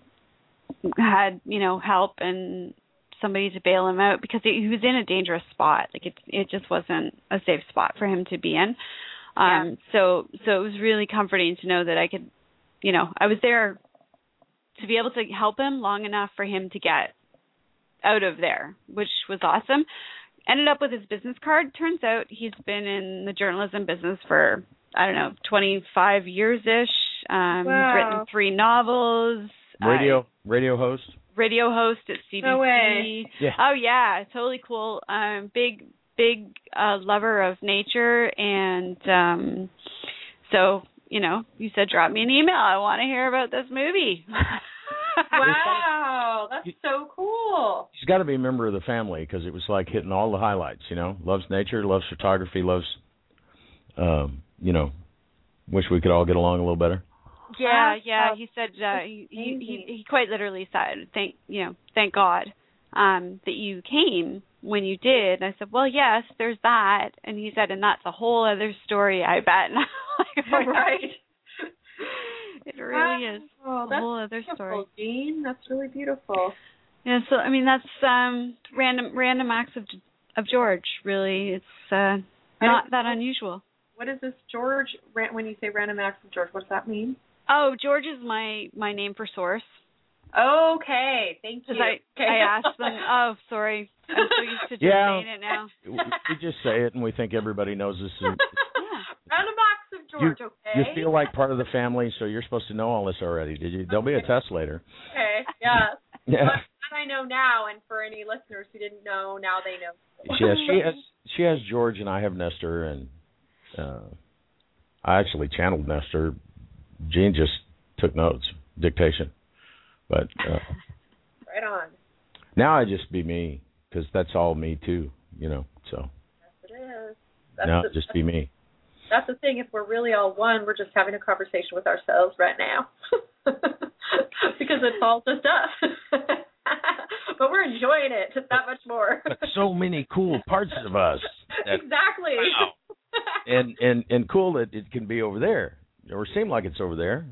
had, you know, help and somebody to bail him out because he was in a dangerous spot. Like it it just wasn't a safe spot for him to be in. Um so so it was really comforting to know that I could you know, I was there to be able to help him long enough for him to get out of there, which was awesome. Ended up with his business card. Turns out he's been in the journalism business for I don't know, 25 years ish. Um, Wow. He's written three novels. Radio uh, radio host. Radio host at CBC. No way. Yeah. Oh yeah, totally cool. Um, big big uh, lover of nature, and um, so you know, you said drop me an email. I want to hear about this movie. Wow, that's so cool. She's got to be a member of the family because it was like hitting all the highlights. You know, loves nature, loves photography, loves, um, you know, wish we could all get along a little better. Yeah, yeah. He said uh, he, he he quite literally said, "Thank you know, thank God um that you came when you did." And I said, "Well, yes, there's that." And he said, "And that's a whole other story, I bet." Like, right. It really is Oh, a whole other beautiful, story. Jean. That's really beautiful. Yeah, so I mean that's um random random acts of of George. Really, it's uh not that unusual. What is this, George? When you say random acts of George, what does that mean? Oh, George is my my name for source. Okay, thank you. Because I Okay. I asked them. Oh, sorry, I'm so used to just Yeah. saying it now. We we just say it and we think everybody knows this. Is, Yeah. random acts of George. okay. you feel like part of the family, so you're supposed to know all this already. Did you? There'll be a test later. Okay. Yeah. Yeah. But I know now, and for any listeners who didn't know, now they know. She has she has she has George and I have Nestor and uh I actually channeled Nestor. Jean just took notes, dictation. But uh, right on. now I just be me because that's all me too, you know. So Yes, it is. That's now the, just be me. That's the thing. If we're really all one, we're just having a conversation with ourselves right now, because it's all just us. but we're enjoying it just that much more. so many cool parts of us. That, exactly. Wow. and and and cool that it can be over there or seem like it's over there.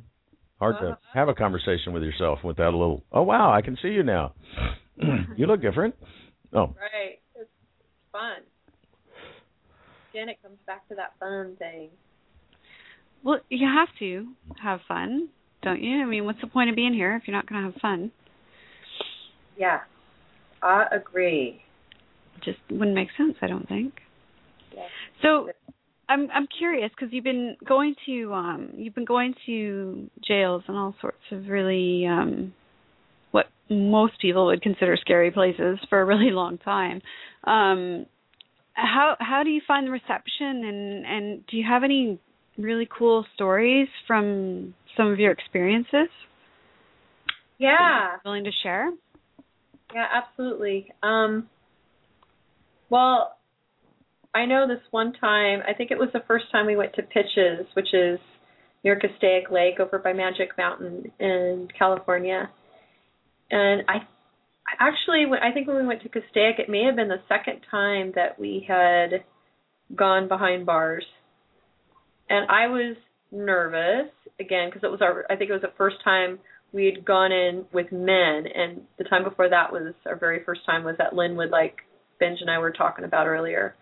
Hard Uh-huh. to have a conversation with yourself without a little. Oh wow, I can see you now. you look different. Oh, Right. It's fun. Again, it comes back to that fun thing. Well, you have to have fun, don't you? I mean, what's the point of being here if you're not going to have fun? Yeah, I agree. It just wouldn't make sense, I don't think. Yeah. So, I'm I'm curious because you've been going to um you've been going to jails and all sorts of really um what most people would consider scary places for a really long time. Um how how do you find the reception and and do you have any really cool stories from some of your experiences Yeah. willing to share? Yeah, absolutely. Um, well, I know this one time, I think it was the first time we went to Pitchess, which is near Castaic Lake over by Magic Mountain in California. And I actually, I think when we went to Castaic, it may have been the second time that we had gone behind bars. And I was nervous again because it was our I think it was the first time we had gone in with men and the time before that was our very first time was at Lynwood like Benj and I were talking about earlier.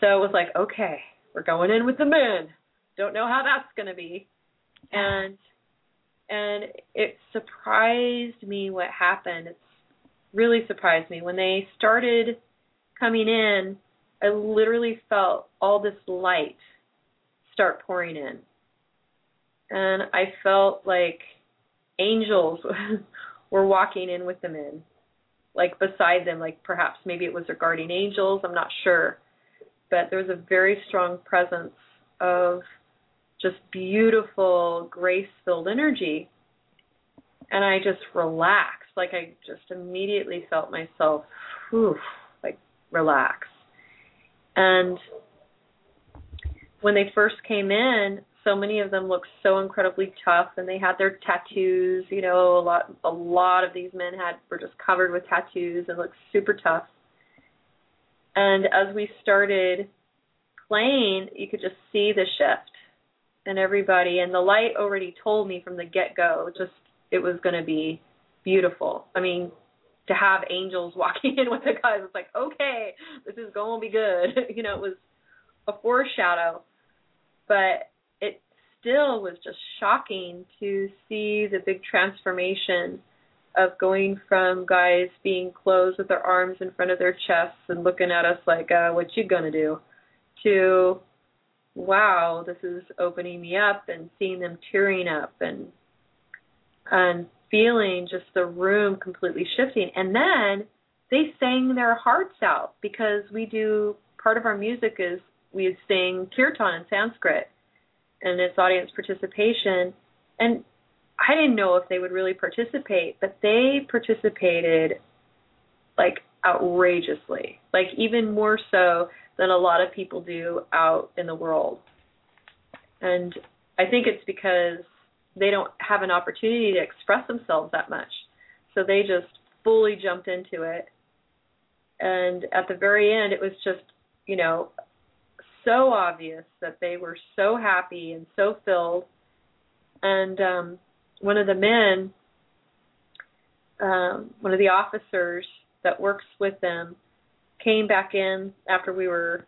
So it was like, okay, we're going in with the men. Don't know how that's going to be. And and it surprised me what happened. It's really surprised me when they started coming in. I literally felt all this light start pouring in. And I felt like angels were walking in with the men, like beside them, like perhaps maybe it was their guardian angels, I'm not sure. But there was a very strong presence of just beautiful, grace filled energy. And I just relaxed. Like I just immediately felt myself whew, like relax. And when they first came in, so many of them looked so incredibly tough and they had their tattoos, you know, a lot a lot of these men had were just covered with tattoos and looked super tough. And as we started playing, you could just see the shift in everybody and the light already told me from the get-go just it was going to be beautiful. I mean, to have angels walking in with the guys, it's like, okay, this is going to be good. you know, it was a foreshadow, but it still was just shocking to see the big transformation of going from guys being closed with their arms in front of their chests and looking at us like, uh, what you gonna do? To wow, this is opening me up and seeing them tearing up and and feeling just the room completely shifting. And then they sang their hearts out because we do part of our music is we sing kirtan in Sanskrit and it's audience participation and I didn't know if they would really participate, but they participated like outrageously. Like even more so than a lot of people do out in the world. And I think it's because they don't have an opportunity to express themselves that much. So they just fully jumped into it. And at the very end, it was just, you know, so obvious that they were so happy and so filled. And um, one of the men, um, one of the officers that works with them, came back in after we were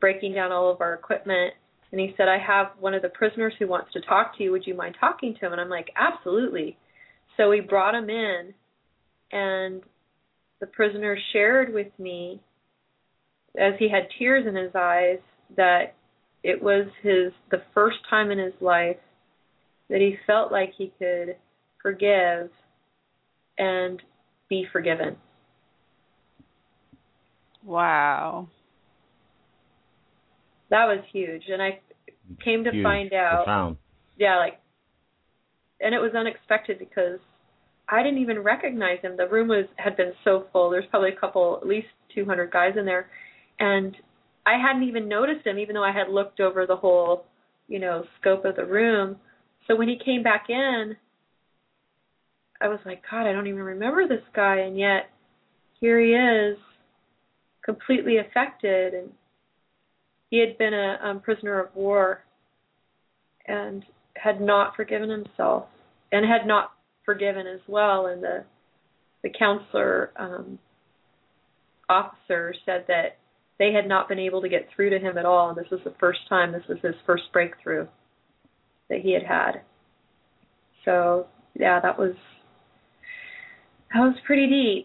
breaking down all of our equipment and he said, I have one of the prisoners who wants to talk to you. Would you mind talking to him? And I'm like, absolutely. So we brought him in, and the prisoner shared with me, as he had tears in his eyes, that it was his the first time in his life that he felt like he could forgive and be forgiven. Wow. That was huge, and I came to Huge, find out profound. yeah, like, and it was unexpected because I didn't even recognize him. The room was had been so full. There's probably a couple, at least 200 guys in there, and I hadn't even noticed him, even though I had looked over the whole, you know, scope of the room. So when he came back in, I was like, God, I don't even remember this guy, and yet here he is, completely affected, and he had been a um, prisoner of war and had not forgiven himself and had not forgiven as well. And the the counselor um officer said that they had not been able to get through to him at all. And this was the first time this was his first breakthrough that he had had so yeah that was that was pretty deep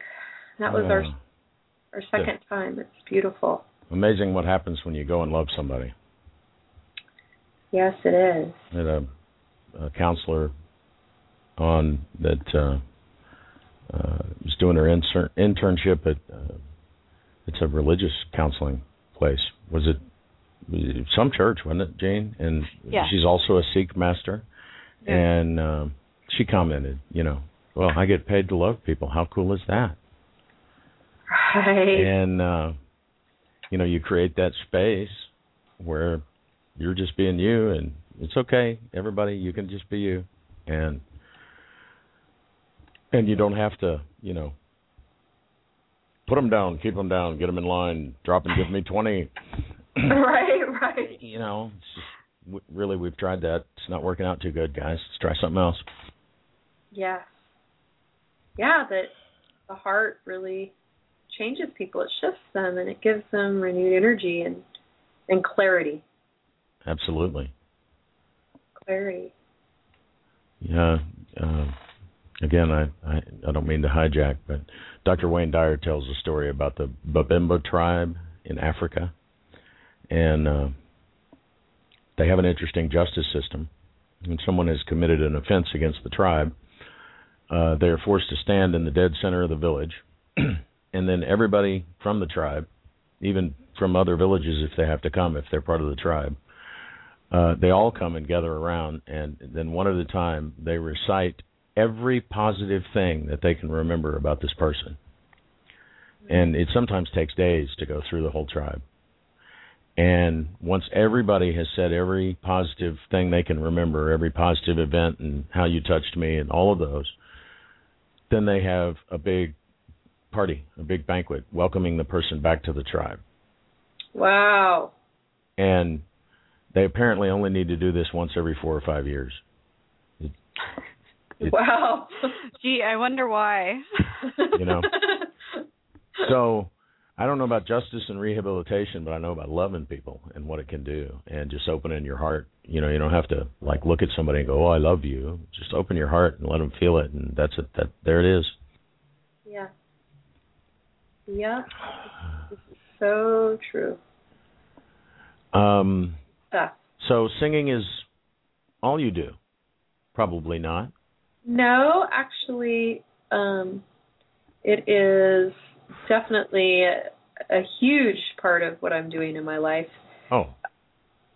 that was our Yeah. our second time it's beautiful Amazing what happens when you go and love somebody. yes it is I had a, a counselor on that uh, uh, was doing her inser- internship at uh, it's a religious counseling place. Was it some church, wasn't it, Jane? And Yeah. she's also a Sikh master. Yeah. And um, she commented, you know, well, I get paid to love people. How cool is that? right and uh you know you create that space where you're just being you and it's okay everybody you can just be you and and you don't have to you know put them down keep them down get them in line drop and give me 20 right right you know just really we've tried that it's not working out too good guys let's try something else Yeah. Yeah, that the heart really changes people. It shifts them and it gives them renewed energy and and clarity. absolutely Clarity. Yeah. Uh, again, I, I I don't mean to hijack, but Dr. Wayne Dyer tells a story about the Babemba tribe in Africa, and uh, they have an interesting justice system. When someone has committed an offense against the tribe, uh, they are forced to stand in the dead center of the village, and then everybody from the tribe, even from other villages if they have to come, if they're part of the tribe, uh, they all come and gather around, and then one at a time they recite every positive thing that they can remember about this person. And it sometimes takes days to go through the whole tribe. And once everybody has said every positive thing they can remember, every positive event, and how you touched me, and all of those, then they have a big party, a big banquet, welcoming the person back to the tribe. Wow. And they apparently only need to do this once every four or five years. It- wow. Gee, I wonder why. You know. So I don't know about justice and rehabilitation, but I know about loving people and what it can do, and just opening your heart. You know, you don't have to like look at somebody and go, "Oh, I love you." Just open your heart and let them feel it, and that's it. That there it is. yeah. Yeah. This is so true. Um, Yeah. so singing is all you do? Probably not. No, actually, um, it is definitely a, huge part of what I'm doing in my life. Oh,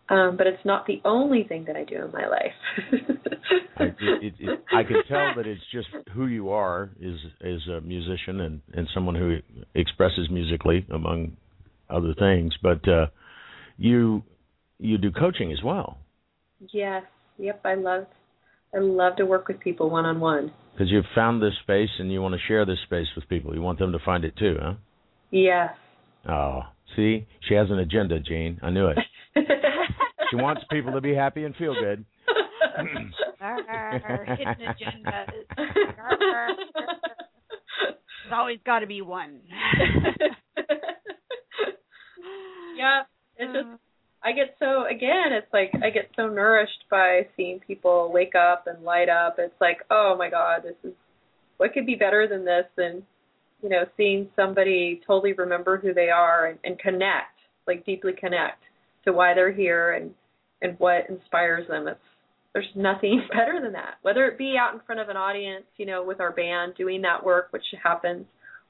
Um, but it's not the only thing that I do in my life. I, it, it, I can tell that it's just who you are is as a musician and and someone who expresses musically among other things. But uh, you you do coaching as well yes. Yep. I love. I love to work with people one on one. because you've found this space and you want to share this space with people. You want them to find it too, huh? Yes. Oh, see, she has an agenda, Jean. I knew it. She wants people to be happy and feel good. Arr, hidden agendas. There's always got to be one. yeah. It's just I get so again, it's like I get so nourished by seeing people wake up and light up. It's like, oh my god, this is what could be better than this than you know, seeing somebody totally remember who they are and, and connect, like deeply connect to why they're here and and what inspires them. It's there's nothing better than that. Whether it be out in front of an audience, you know, with our band doing that work, which happens,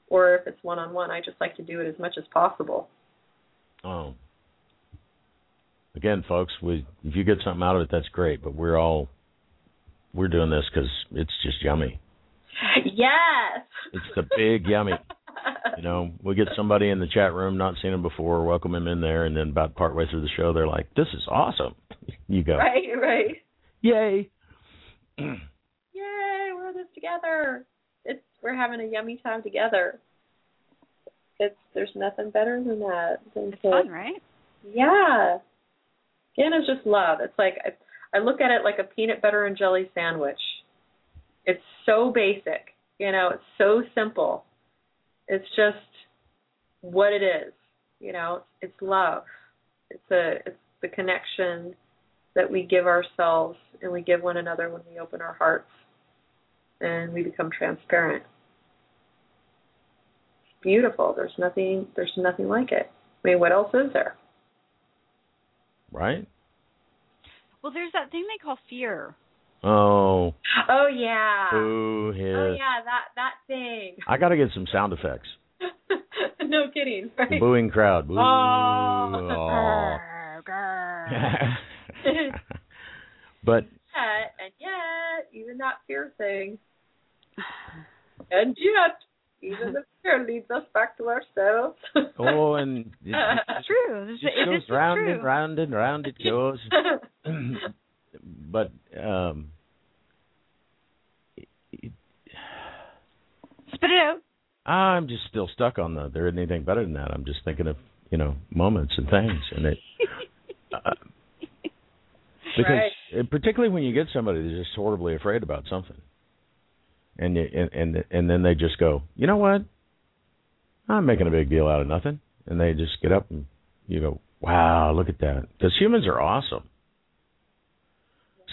or if it's one on one, I just like to do it as much as possible. Oh, again, folks, we if you get something out of it, that's great. But we're all we're doing this because it's just yummy. Yes. It's the big yummy. You know, we get somebody in the chat room, not seen them before, welcome them in there, and then about partway through the show, they're like, "This is awesome." You go, Right, right. "Yay!" Yay, we're in this together. It's we're having a yummy time together. It's there's nothing better than that. Than It's to, fun, right? Yeah. Again, it's just love. It's like I, I look at it like a peanut butter and jelly sandwich. It's so basic, you know. It's so simple. It's just what it is, you know. It's love. It's a it's the connection that we give ourselves and we give one another when we open our hearts and we become transparent. It's beautiful. There's nothing there's nothing like it. I mean, what else is there? Right? Well, there's that thing they call fear. Oh, Oh yeah. boo hiss. Oh yeah, that that thing. I got to get some sound effects. no kidding. Right? booing crowd. Boo. Oh. Aw. Grr. but Yet, and yet, even that fear thing. And yet, even the fear leads us back to ourselves. oh, and it, it It's true. It, just is- goes round true. and round and round it goes. but um, it- Spit it out. I'm just still stuck on the. There isn't anything better than that. I'm just thinking of you know moments and things, and it. Uh, because Right. uh, particularly when you get somebody that's just horribly afraid about something, and you, and and and then they just go, you know what? I'm making a big deal out of nothing, and they just get up and you go, wow, look at that. Because humans are awesome.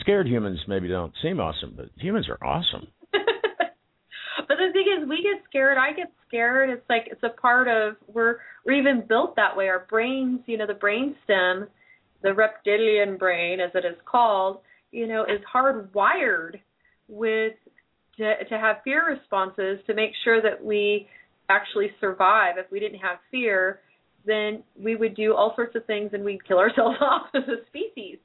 Scared humans maybe don't seem awesome, but humans are awesome. but the thing is, we get scared. I get scared. It's like it's a part of we're we're even built that way. Our brains, you know, the brain stem, the reptilian brain, as it is called, you know, is hardwired with to to have fear responses to make sure that we actually survive. If we didn't have fear, then we would do all sorts of things and we'd kill ourselves off as a species.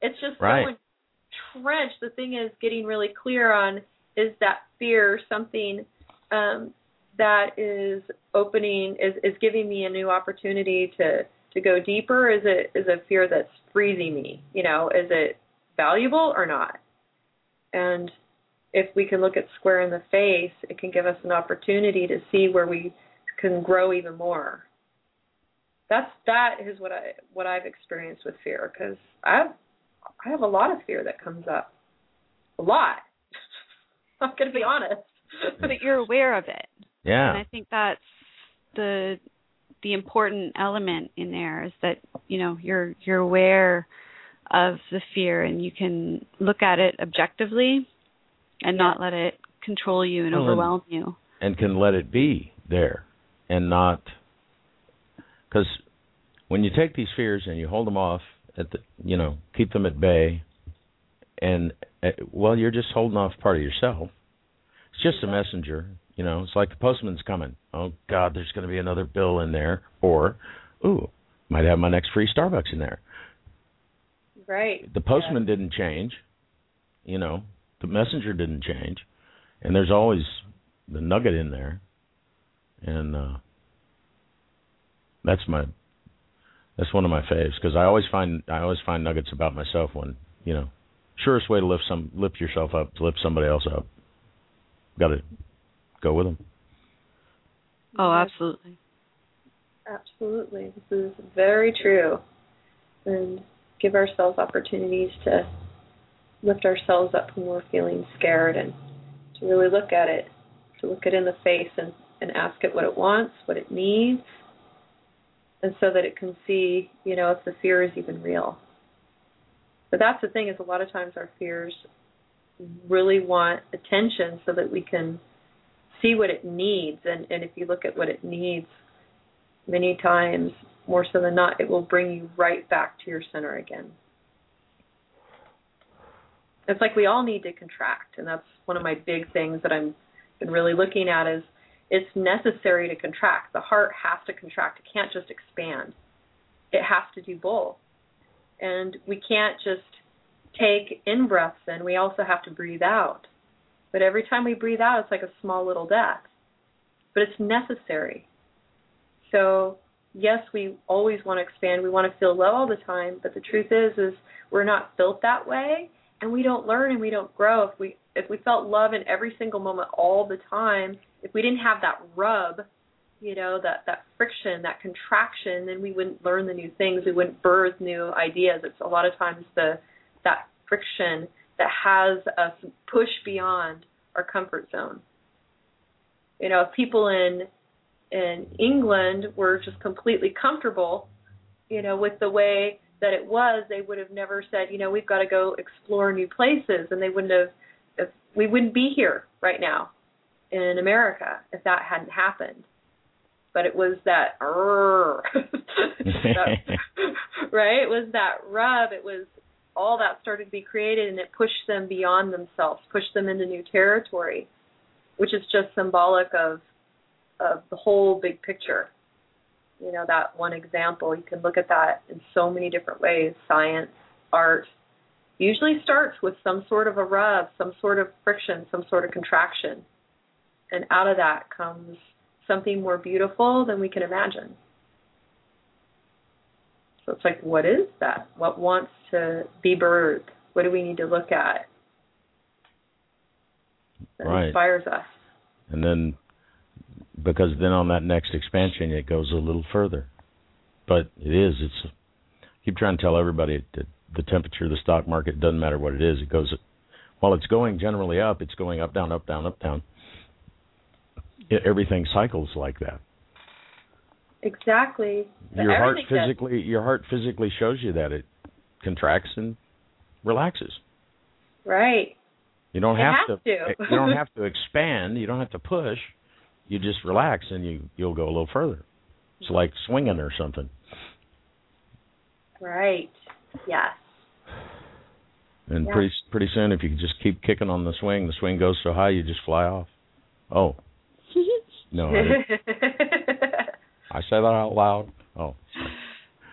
It's just Right. so entrenched. The thing is getting really clear on is that fear something um, that is opening is, is giving me a new opportunity to to go deeper? Is it is a fear that's freezing me? You know, is it valuable or not? And if we can look at square in the face, it can give us an opportunity to see where we can grow even more. That's that is what I what I've experienced with fear because I have I have a lot of fear that comes up, a lot. I'm gonna be honest. but you're aware of it. Yeah. And I think that's the the important element in there is that you know you're you're aware of the fear and you can look at it objectively and not let it control you and Well, and- overwhelm you. and can let it be there and not because when you take these fears and you hold them off at the you know keep them at bay and uh, well you're just holding off part of yourself. It's just a messenger you know it's like the postman's coming. Oh god there's going to be another bill in there. Or ooh might have my next free starbucks in there. Right. the postman didn't change you know the messenger didn't change and there's always the nugget in there and uh that's my that's one of my faves because I always find I always find nuggets about myself when you know surest way to lift some lift yourself up to lift somebody else up got to go with them Oh, absolutely. Absolutely. This is very true. And give ourselves opportunities to lift ourselves up when we're feeling scared and to really look at it, to look it in the face and, and ask it what it wants, what it needs, and so that it can see, you know, if the fear is even real. But that's the thing is a lot of times our fears really want attention so that we can see what it needs and, and if you look at what it needs many times more so than not it will bring you right back to your center again it's like we all need to contract and that's one of my big things that i'm been really looking at is it's necessary to contract the heart has to contract it can't just expand it has to do both And we can't just take in breaths in, we also have to breathe out. But every time we breathe out, it's like a small little death. But it's necessary. So, yes, we always want to expand. We want to feel low all the time, but the truth is is we're not built that way and we don't learn and we don't grow if we if we felt love in every single moment all the time, if we didn't have that rub, you know, that that friction, that contraction, then we wouldn't learn the new things. We wouldn't birth new ideas. It's a lot of times the that friction that has us push beyond our comfort zone. You know, if people in in England were just completely comfortable, you know, with the way that it was, they would have never said, you know, we've got to go explore new places, and they wouldn't have. If, we wouldn't be here right now in America if that hadn't happened. But it was that, that right? It was that rub. It was all that started to be created, and it pushed them beyond themselves, pushed them into new territory, which is just symbolic of of the whole big picture. You know, that one example, you can look at that in so many different ways. Science, art, usually starts with some sort of a rub, some sort of friction, some sort of contraction. And out of that comes something more beautiful than we can imagine. So it's like, what is that? What wants to be birthed? What do we need to look at? That right. inspires us. And then because then on that next expansion it goes a little further. But it is it's I keep trying to tell everybody that the temperature of the stock market doesn't matter what it is. It goes while it's going generally up, it's going up down up down up down. It, everything cycles like that. Exactly. Your heart physically does. your heart physically shows you that it contracts and relaxes. Right. You don't it have to, to. you don't have to expand. You don't have to push you just relax and you you'll go a little further. It's like swinging or something. Right. Yes. And yeah. pretty pretty soon, if you just keep kicking on the swing, the swing goes so high you just fly off. Oh. no. I, I say that out loud. Oh.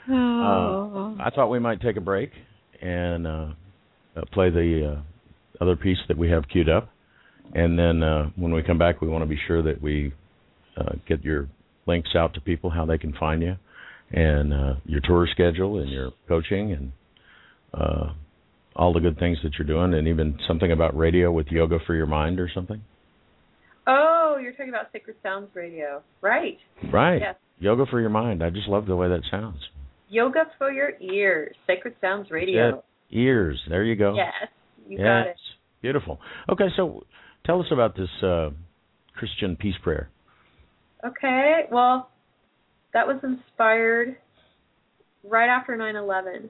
Oh. Uh, I thought we might take a break and uh, uh, play the uh, other piece that we have queued up. And then uh, when we come back, we want to be sure that we uh, get your links out to people, how they can find you, and uh, your tour schedule, and your coaching, and uh, all the good things that you're doing, and even something about radio with Yoga for Your Mind or something. Oh, you're talking about Sacred Sounds Radio, right? Right. Yes. Yoga for Your Mind. I just love the way that sounds. Yoga for your ears, Sacred Sounds Radio. Yeah, ears. There you go. Yes, you yes. got it. Beautiful. Okay, so Tell us about this uh, Christian peace prayer. Okay, well, that was inspired right after 9/11,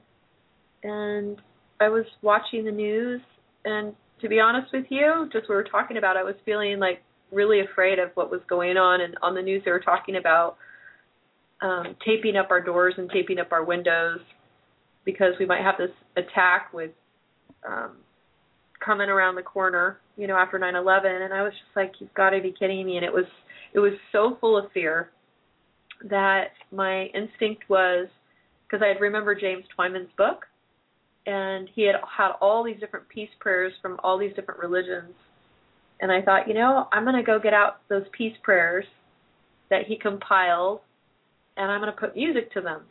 and I was watching the news, and to be honest with you, just we were talking about, I was feeling like really afraid of what was going on, and on the news they were talking about um, taping up our doors and taping up our windows because we might have this attack with um, coming around the corner, you know, after 9/11, and I was just like, "You've got to be kidding me!" And it was it was so full of fear that my instinct was because I had remembered James Twyman's book, and he had had all these different peace prayers from all these different religions, and I thought, you know, I'm going to go get out those peace prayers that he compiled, and I'm going to put music to them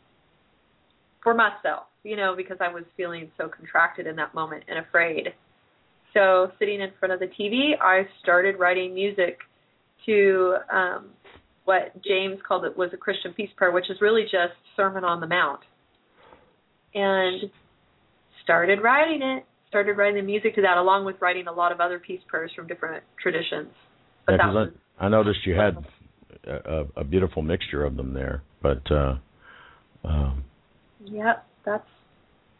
for myself, you know, because I was feeling so contracted in that moment and afraid. So sitting in front of the TV, I started writing music to um, what James called it was a Christian peace prayer, which is really just Sermon on the Mount. And started writing it, started writing the music to that, along with writing a lot of other peace prayers from different traditions. But yeah, was, I, I noticed you had a, a beautiful mixture of them there, but uh, um, yep, that's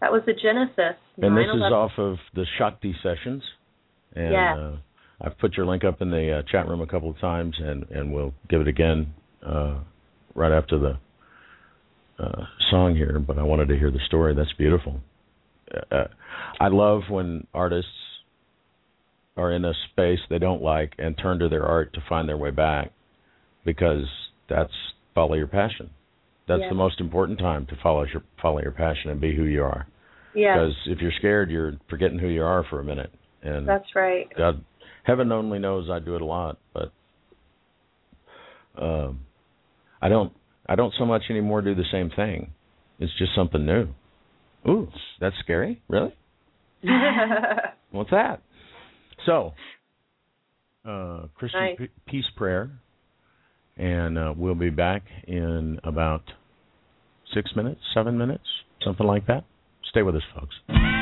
that was the genesis. And this is off of the Shakti sessions. And yes. uh, I've put your link up in the uh, chat room a couple of times, and, and we'll give it again uh, right after the uh, song here. But I wanted to hear the story. That's beautiful. Uh, I love when artists are in a space they don't like and turn to their art to find their way back because that's follow your passion. That's Yeah. the most important time to follow your follow your passion and be who you are. Yeah, Because if you're scared, you're forgetting who you are for a minute. And that's right. God, heaven only knows I do it a lot, but um, I don't. I don't so much anymore do the same thing. It's just something new. Ooh, that's scary. Really? What's that? So, uh, Christian Nice. P- Peace Prayer, and uh, we'll be back in about six minutes, seven minutes, something like that. Stay with us, folks.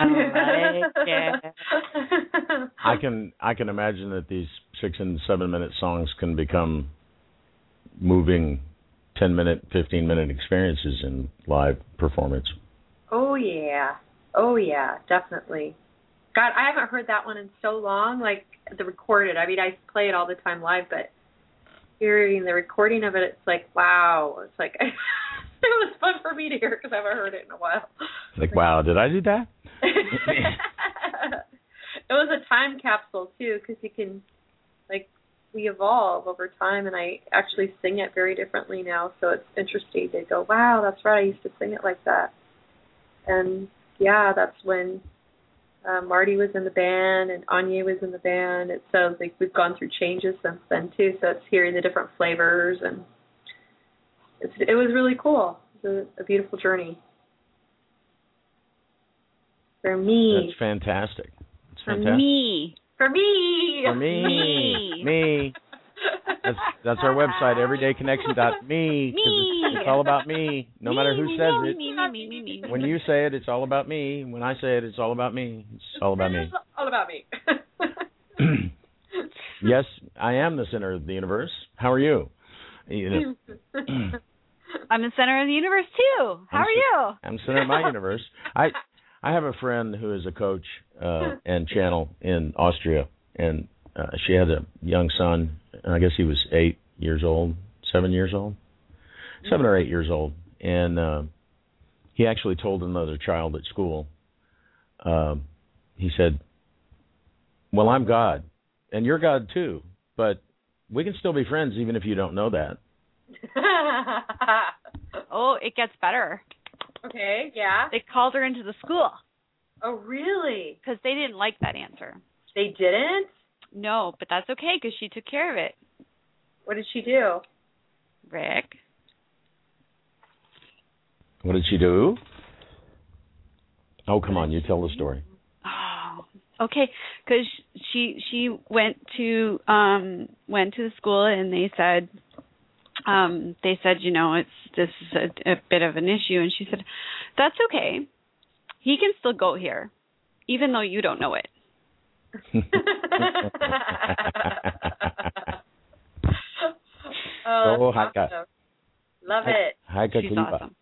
Mm. Again. I can I can imagine that these six and seven minute songs can become moving ten minute, fifteen minute experiences in live performance. Oh yeah. Oh yeah, definitely. God, I haven't heard that one in so long. Like the recorded. I mean, I play it all the time live, but hearing the recording of it, it's like wow. It's like was fun for me to hear because I haven't heard it in a while. Like, wow, did I do that? it was a time capsule too, because you can, like, we evolve over time, and I actually sing it very differently now. So it's interesting to go, wow, that's right. I used to sing it like that, and yeah, that's when uh, Marty was in the band and Anya was in the band. It sounds like we've gone through changes since then too. So it's hearing the different flavors, and it's, it was really cool. It was a, a beautiful journey for me. That's fantastic. It's For fantastic. me. For me. For me. Me. Me. That's that's our website, everydayconnection.me. Me. It's, it's all about me. No matter who me, says me, it. Me, me, me, me, me, me. When you say it, it's all about me. When I say it, it's all about me. It's all about me. It's all about me. yes, I am the center of the universe. How are you? You know, I'm the center of the universe too. How I'm are you? I'm the center of my universe. I I have a friend who is a coach uh and channel in Austria and uh, she had a young son. and I guess he was 8 years old, 7 years old. 7 or 8 years old and uh he actually told another child at school um he said, "Well, I'm God and you're God too, but we can still be friends even if you don't know that." Oh, it gets better. okay, yeah. They called her into the school Oh, really? because they didn't like that answer. They didn't? No, but that's okay because she took care of it. What did she do? Rick. What did she do? Oh, come on, you tell the story. Oh, okay. Because she she went to um went to the school and they said um they said you know it's this is a, a bit of an issue and she said that's okay. He can still go here, even though you don't know it. oh, Oh, that's Heike. awesome. Love it. Heike She's Kliva. awesome.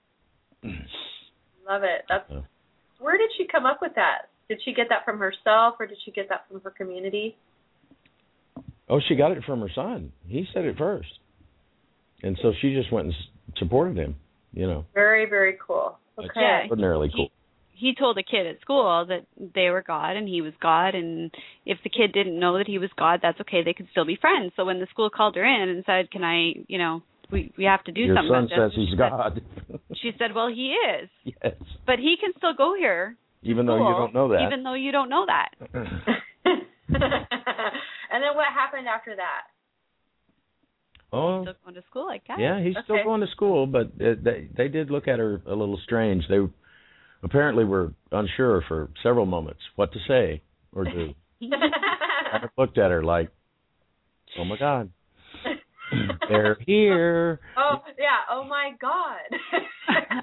Love it. That's Oh. where did she come up with that? Did she get that from herself or did she get that from her community? Oh, she got it from her son. He said it first, and so she just went and supported him. You know, Very, very cool. That's Okay. ordinarily cool. he told a kid at school that they were God and he was God and if the kid didn't know that he was God, that's okay. They could still be friends. So when the school called her in and said, "Can I, you know, we we have to do Your something son says he's she said- God. She said, "Well, he is, yes, but he can still go here, even though you don't know that. even though you don't know that." and then what happened after that? Oh, Still going to school, I guess. yeah, he's still going to school, but uh, they they did look at her a little strange. They apparently were unsure for several moments what to say or do. Kind of looked at her like, "Oh my God, they're here." oh yeah. Oh my God.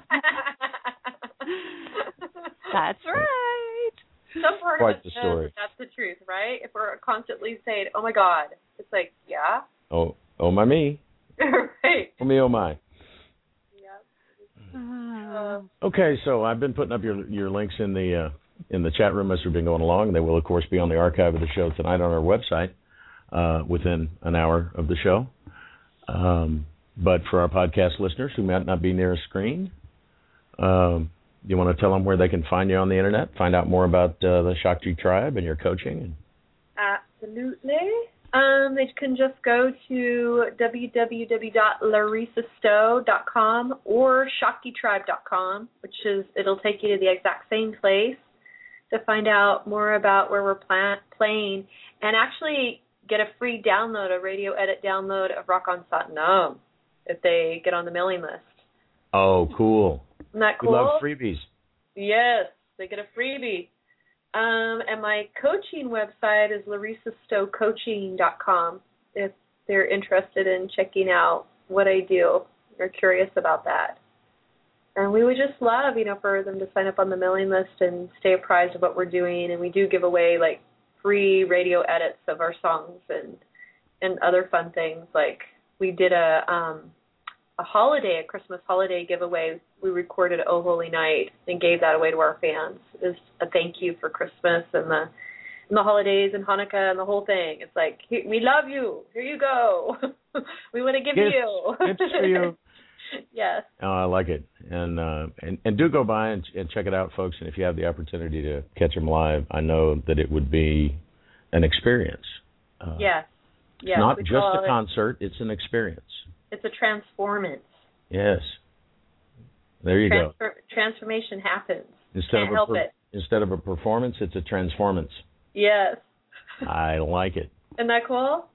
That's right. Some part Quite of the story. that's the truth, right? If we're constantly saying, "Oh my God," it's like, yeah, Oh, oh my me, right. oh me, oh my. Yeah. Uh, Okay, so I've been putting up your your links in the uh, in the chat room as we've been going along. They will, of course, be on the archive of the show tonight on our website uh, within an hour of the show. Um, but for our podcast listeners who might not be near a screen, um, you want to tell them where they can find you on the internet, find out more about uh, the Shakti tribe and your coaching. Absolutely. Um, they can just go to www.larissastowe.com or shaktitribe.com, which is it'll take you to the exact same place to find out more about where we're pla- playing and actually get a free download, a radio edit download of Rock on Satnam if they get on the mailing list. oh, cool! Isn't that We cool? love freebies. Yes, they get a freebie. Um, and my coaching website is larissastowecoaching.com if they're interested in checking out what I do or curious about that. and we would just love, you know, for them to sign up on the mailing list and stay apprised of what we're doing. And we do give away like free radio edits of our songs and and other fun things. Like we did a um a holiday, a Christmas holiday giveaway. We recorded "Oh Holy Night" and gave that away to our fans as a thank you for Christmas and the and the holidays and Hanukkah and the whole thing. It's like we love you. Here you go. we want to give Gifts. you. Gifts for you. yes. Oh, I like it, and uh, and and do go by and, and check it out, folks. And if you have the opportunity to catch them live, I know that it would be an experience. Uh, Yes. Yes. not just a it- concert; it's an experience. It's a transformance. Yes. There you go. Transformation happens. Instead Can't of a help per- it. instead of a performance, it's a transformance. Yes. I like it. Isn't that cool?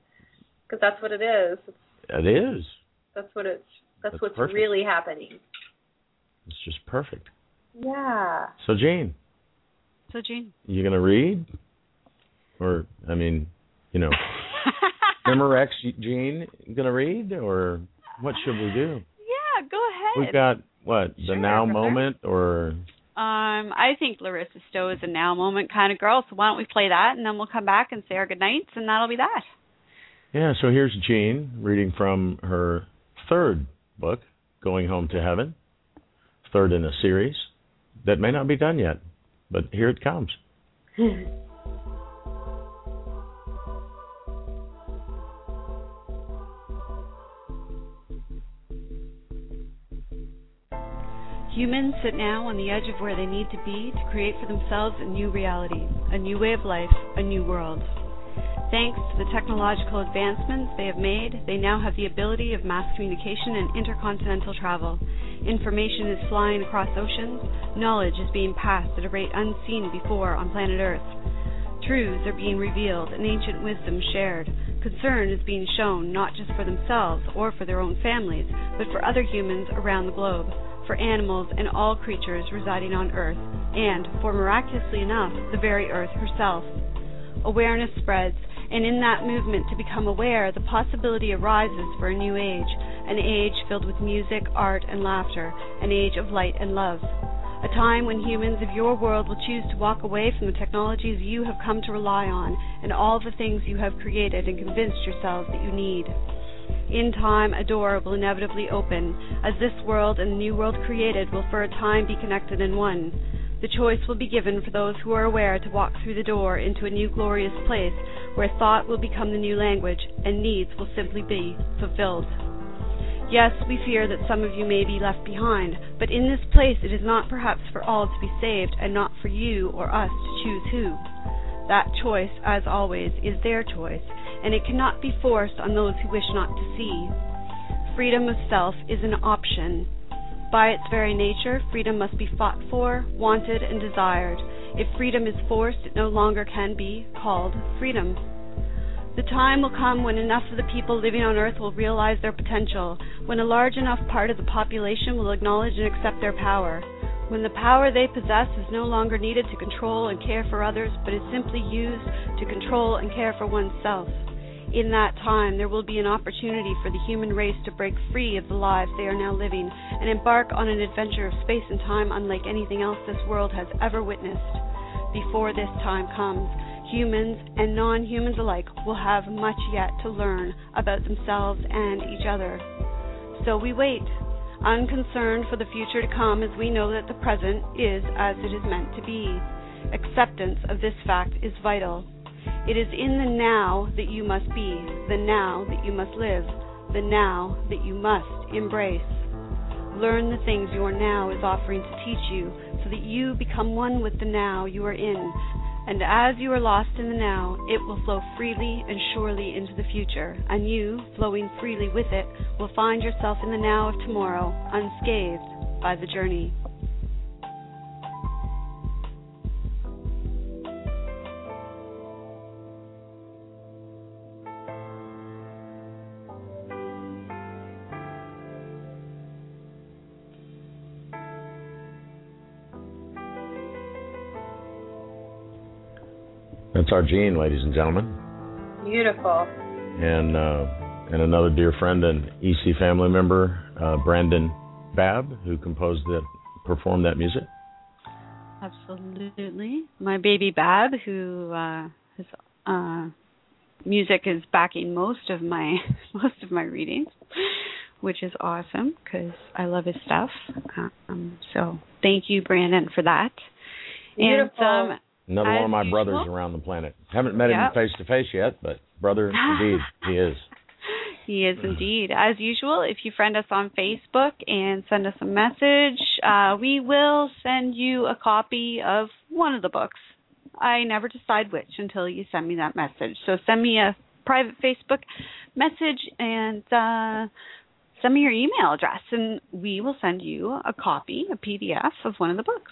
Because that's what it is. It's, It is. that's what it's. That's, That's what's perfect. really happening. It's just perfect. Yeah. So, Jean, So, Jean. you gonna read, or I mean, you know, Memorex Jean gonna read, or what should we do? Yeah, go ahead. We've got what the Sure, now Professor. moment, or Um, I think Larissa Stowe is a now moment kind of girl, so why don't we play that and then we'll come back and say our goodnights, and that'll be that. yeah. So here's Jean reading from her third book, Going Home to Heaven, third in a series that may not be done yet, but here it comes. Humans sit now on the edge of where they need to be to create for themselves a new reality, a new way of life, a new world. Thanks to the technological advancements they have made, they now have the ability of mass communication and intercontinental travel. Information is flying across oceans, knowledge is being passed at a rate unseen before on planet Earth. Truths are being revealed and ancient wisdom shared. Concern is being shown not just for themselves or for their own families, but for other humans around the globe, for animals and all creatures residing on Earth, and, for miraculously enough, the very Earth herself. Awareness spreads, and in that movement to become aware, the possibility arises for a new age, an age filled with music, art, and laughter, an age of light and love. A time when humans of your world will choose to walk away from the technologies you have come to rely on and all the things you have created and convinced yourselves that you need. In time, a door will inevitably open, as this world and the new world created will for a time be connected in one. The choice will be given for those who are aware to walk through the door into a new glorious place where thought will become the new language and needs will simply be fulfilled. Yes, we fear that some of you may be left behind, but in this place it is not perhaps for all to be saved and not for you or us to choose who. That choice, as always, is their choice, and it cannot be forced on those who wish not to see. Freedom of self is an option. By its very nature, freedom must be fought for, wanted, and desired. If freedom is forced, it no longer can be called freedom. The time will come when enough of the people living on earth will realize their potential, when a large enough part of the population will acknowledge and accept their power, when the power they possess is no longer needed to control and care for others, but is simply used to control and care for oneself. In that time, there will be an opportunity for the human race to break free of the lives they are now living and embark on an adventure of space and time unlike anything else this world has ever witnessed. Before this time comes, humans and non humans alike will have much yet to learn about themselves and each other. So we wait, unconcerned for the future to come as we know that the present is as it is meant to be. Acceptance of this fact is vital. It is in the now that you must be, the now that you must live, the now that you must embrace. Learn the things your now is offering to teach you so that you become one with the now you are in. And as you are lost in the now, it will flow freely and surely into the future, and you, flowing freely with it, will find yourself in the now of tomorrow, unscathed by the journey. That's our Jean, ladies and gentlemen, Beautiful. and uh, and another dear friend and EC family member, uh, Brandon Bab, who composed that, performed that music. Absolutely. My baby Bab, who uh, his uh, music is backing most of my most of my readings, which is awesome because I love his stuff. Um, so thank you, Brandon, for that. Beautiful. And um, Another As one of my usual. brothers around the planet. Haven't met Yep. him face to face yet, but brother indeed he is. He is indeed. As usual, if you friend us on Facebook and send us a message, uh, we will send you a copy of one of the books. I never decide which until you send me that message. So send me a private Facebook message and uh, send me your email address, and we will send you a copy, a PDF of one of the books.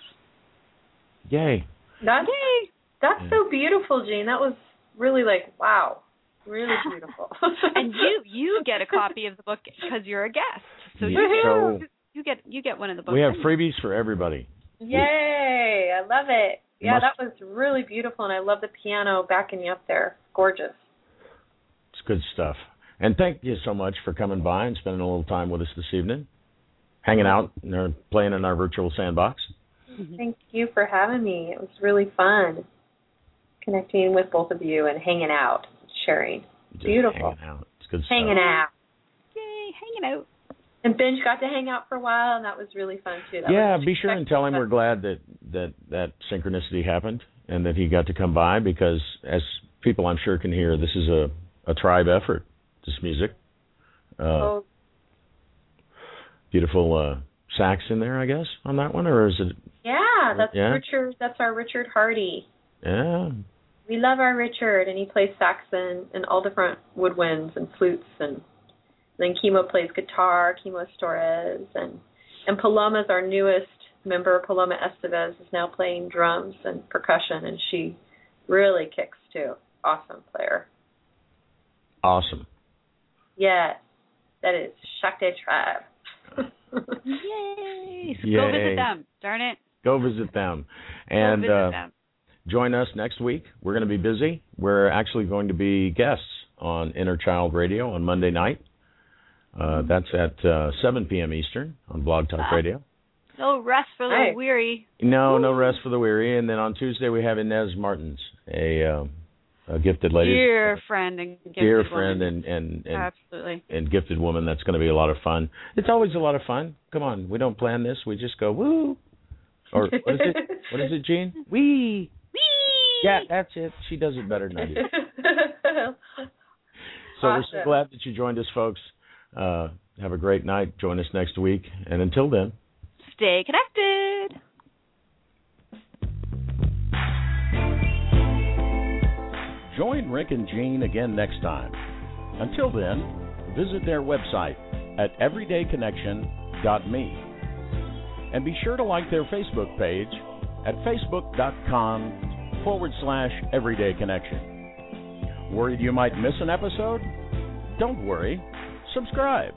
Yay. That's Yay! that's so beautiful, Jean. That was really like wow, really beautiful. and you you get a copy of the book because you're a guest. So you, so get, you get you get one of the books. we have freebies for everybody. Yay! I love it. Yeah, Must- that was really beautiful, and I love the piano backing you up there. Gorgeous. It's good stuff. And thank you so much for coming by and spending a little time with us this evening, hanging out and uh, playing in our virtual sandbox. Thank you for having me. It was really fun connecting with both of you and hanging out, sharing. Just Beautiful. Hanging out. It's good Hanging stuff. out. Yay, hanging out. And Benj got to hang out for a while, and that was really fun too. That Yeah, be sure and tell him we're glad that that that synchronicity happened and that he got to come by because as people I'm sure can hear, this is a a tribe effort. This music. Uh, Oh, beautiful uh, sax in there, I guess, on that one, or is it? Yeah, that's Yeah. Richard. That's our Richard Hardy. Yeah, We love our Richard, and he plays saxophone and all different woodwinds and flutes, and then Chemo plays guitar. Chemo Torres, and and Paloma's our newest member. Paloma Estevez is now playing drums and percussion, and she really kicks too. Awesome player. awesome. Yes, that is Shakti Tribe. Yay! So Yay. go visit them. Darn it. Go visit them, Go and visit uh, them. join us next week. We're going to be busy. We're actually going to be guests on Inner Child Radio on Monday night. Uh, that's at uh, 7 p.m. Eastern on Blog Talk Ah. Radio. No rest for the Nice. weary. No, no rest for the weary. And then on Tuesday we have Inez Martins, a, uh, a gifted lady, Dear friend and gifted dear woman. friend, and and and, Absolutely. and gifted woman. That's going to be a lot of fun. It's always a lot of fun. Come on, we don't plan this. We just go woo. Or what is it? What is it, Jean? Wee. Whee! Yeah, that's it. She does it better than I do. So we're so glad that you joined us, folks. Uh, have a great night. Join us next week. And until then, Stay connected. Join Rick and Jean again next time. Until then, visit their website at everydayconnection.me. And be sure to like their Facebook page at facebook.com forward slash everyday connection. Worried you might miss an episode? Don't worry. Subscribe.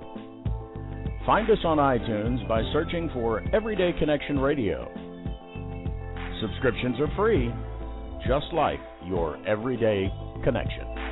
Find us on iTunes by searching for Everyday Connection Radio. Subscriptions are free, just like your everyday connection.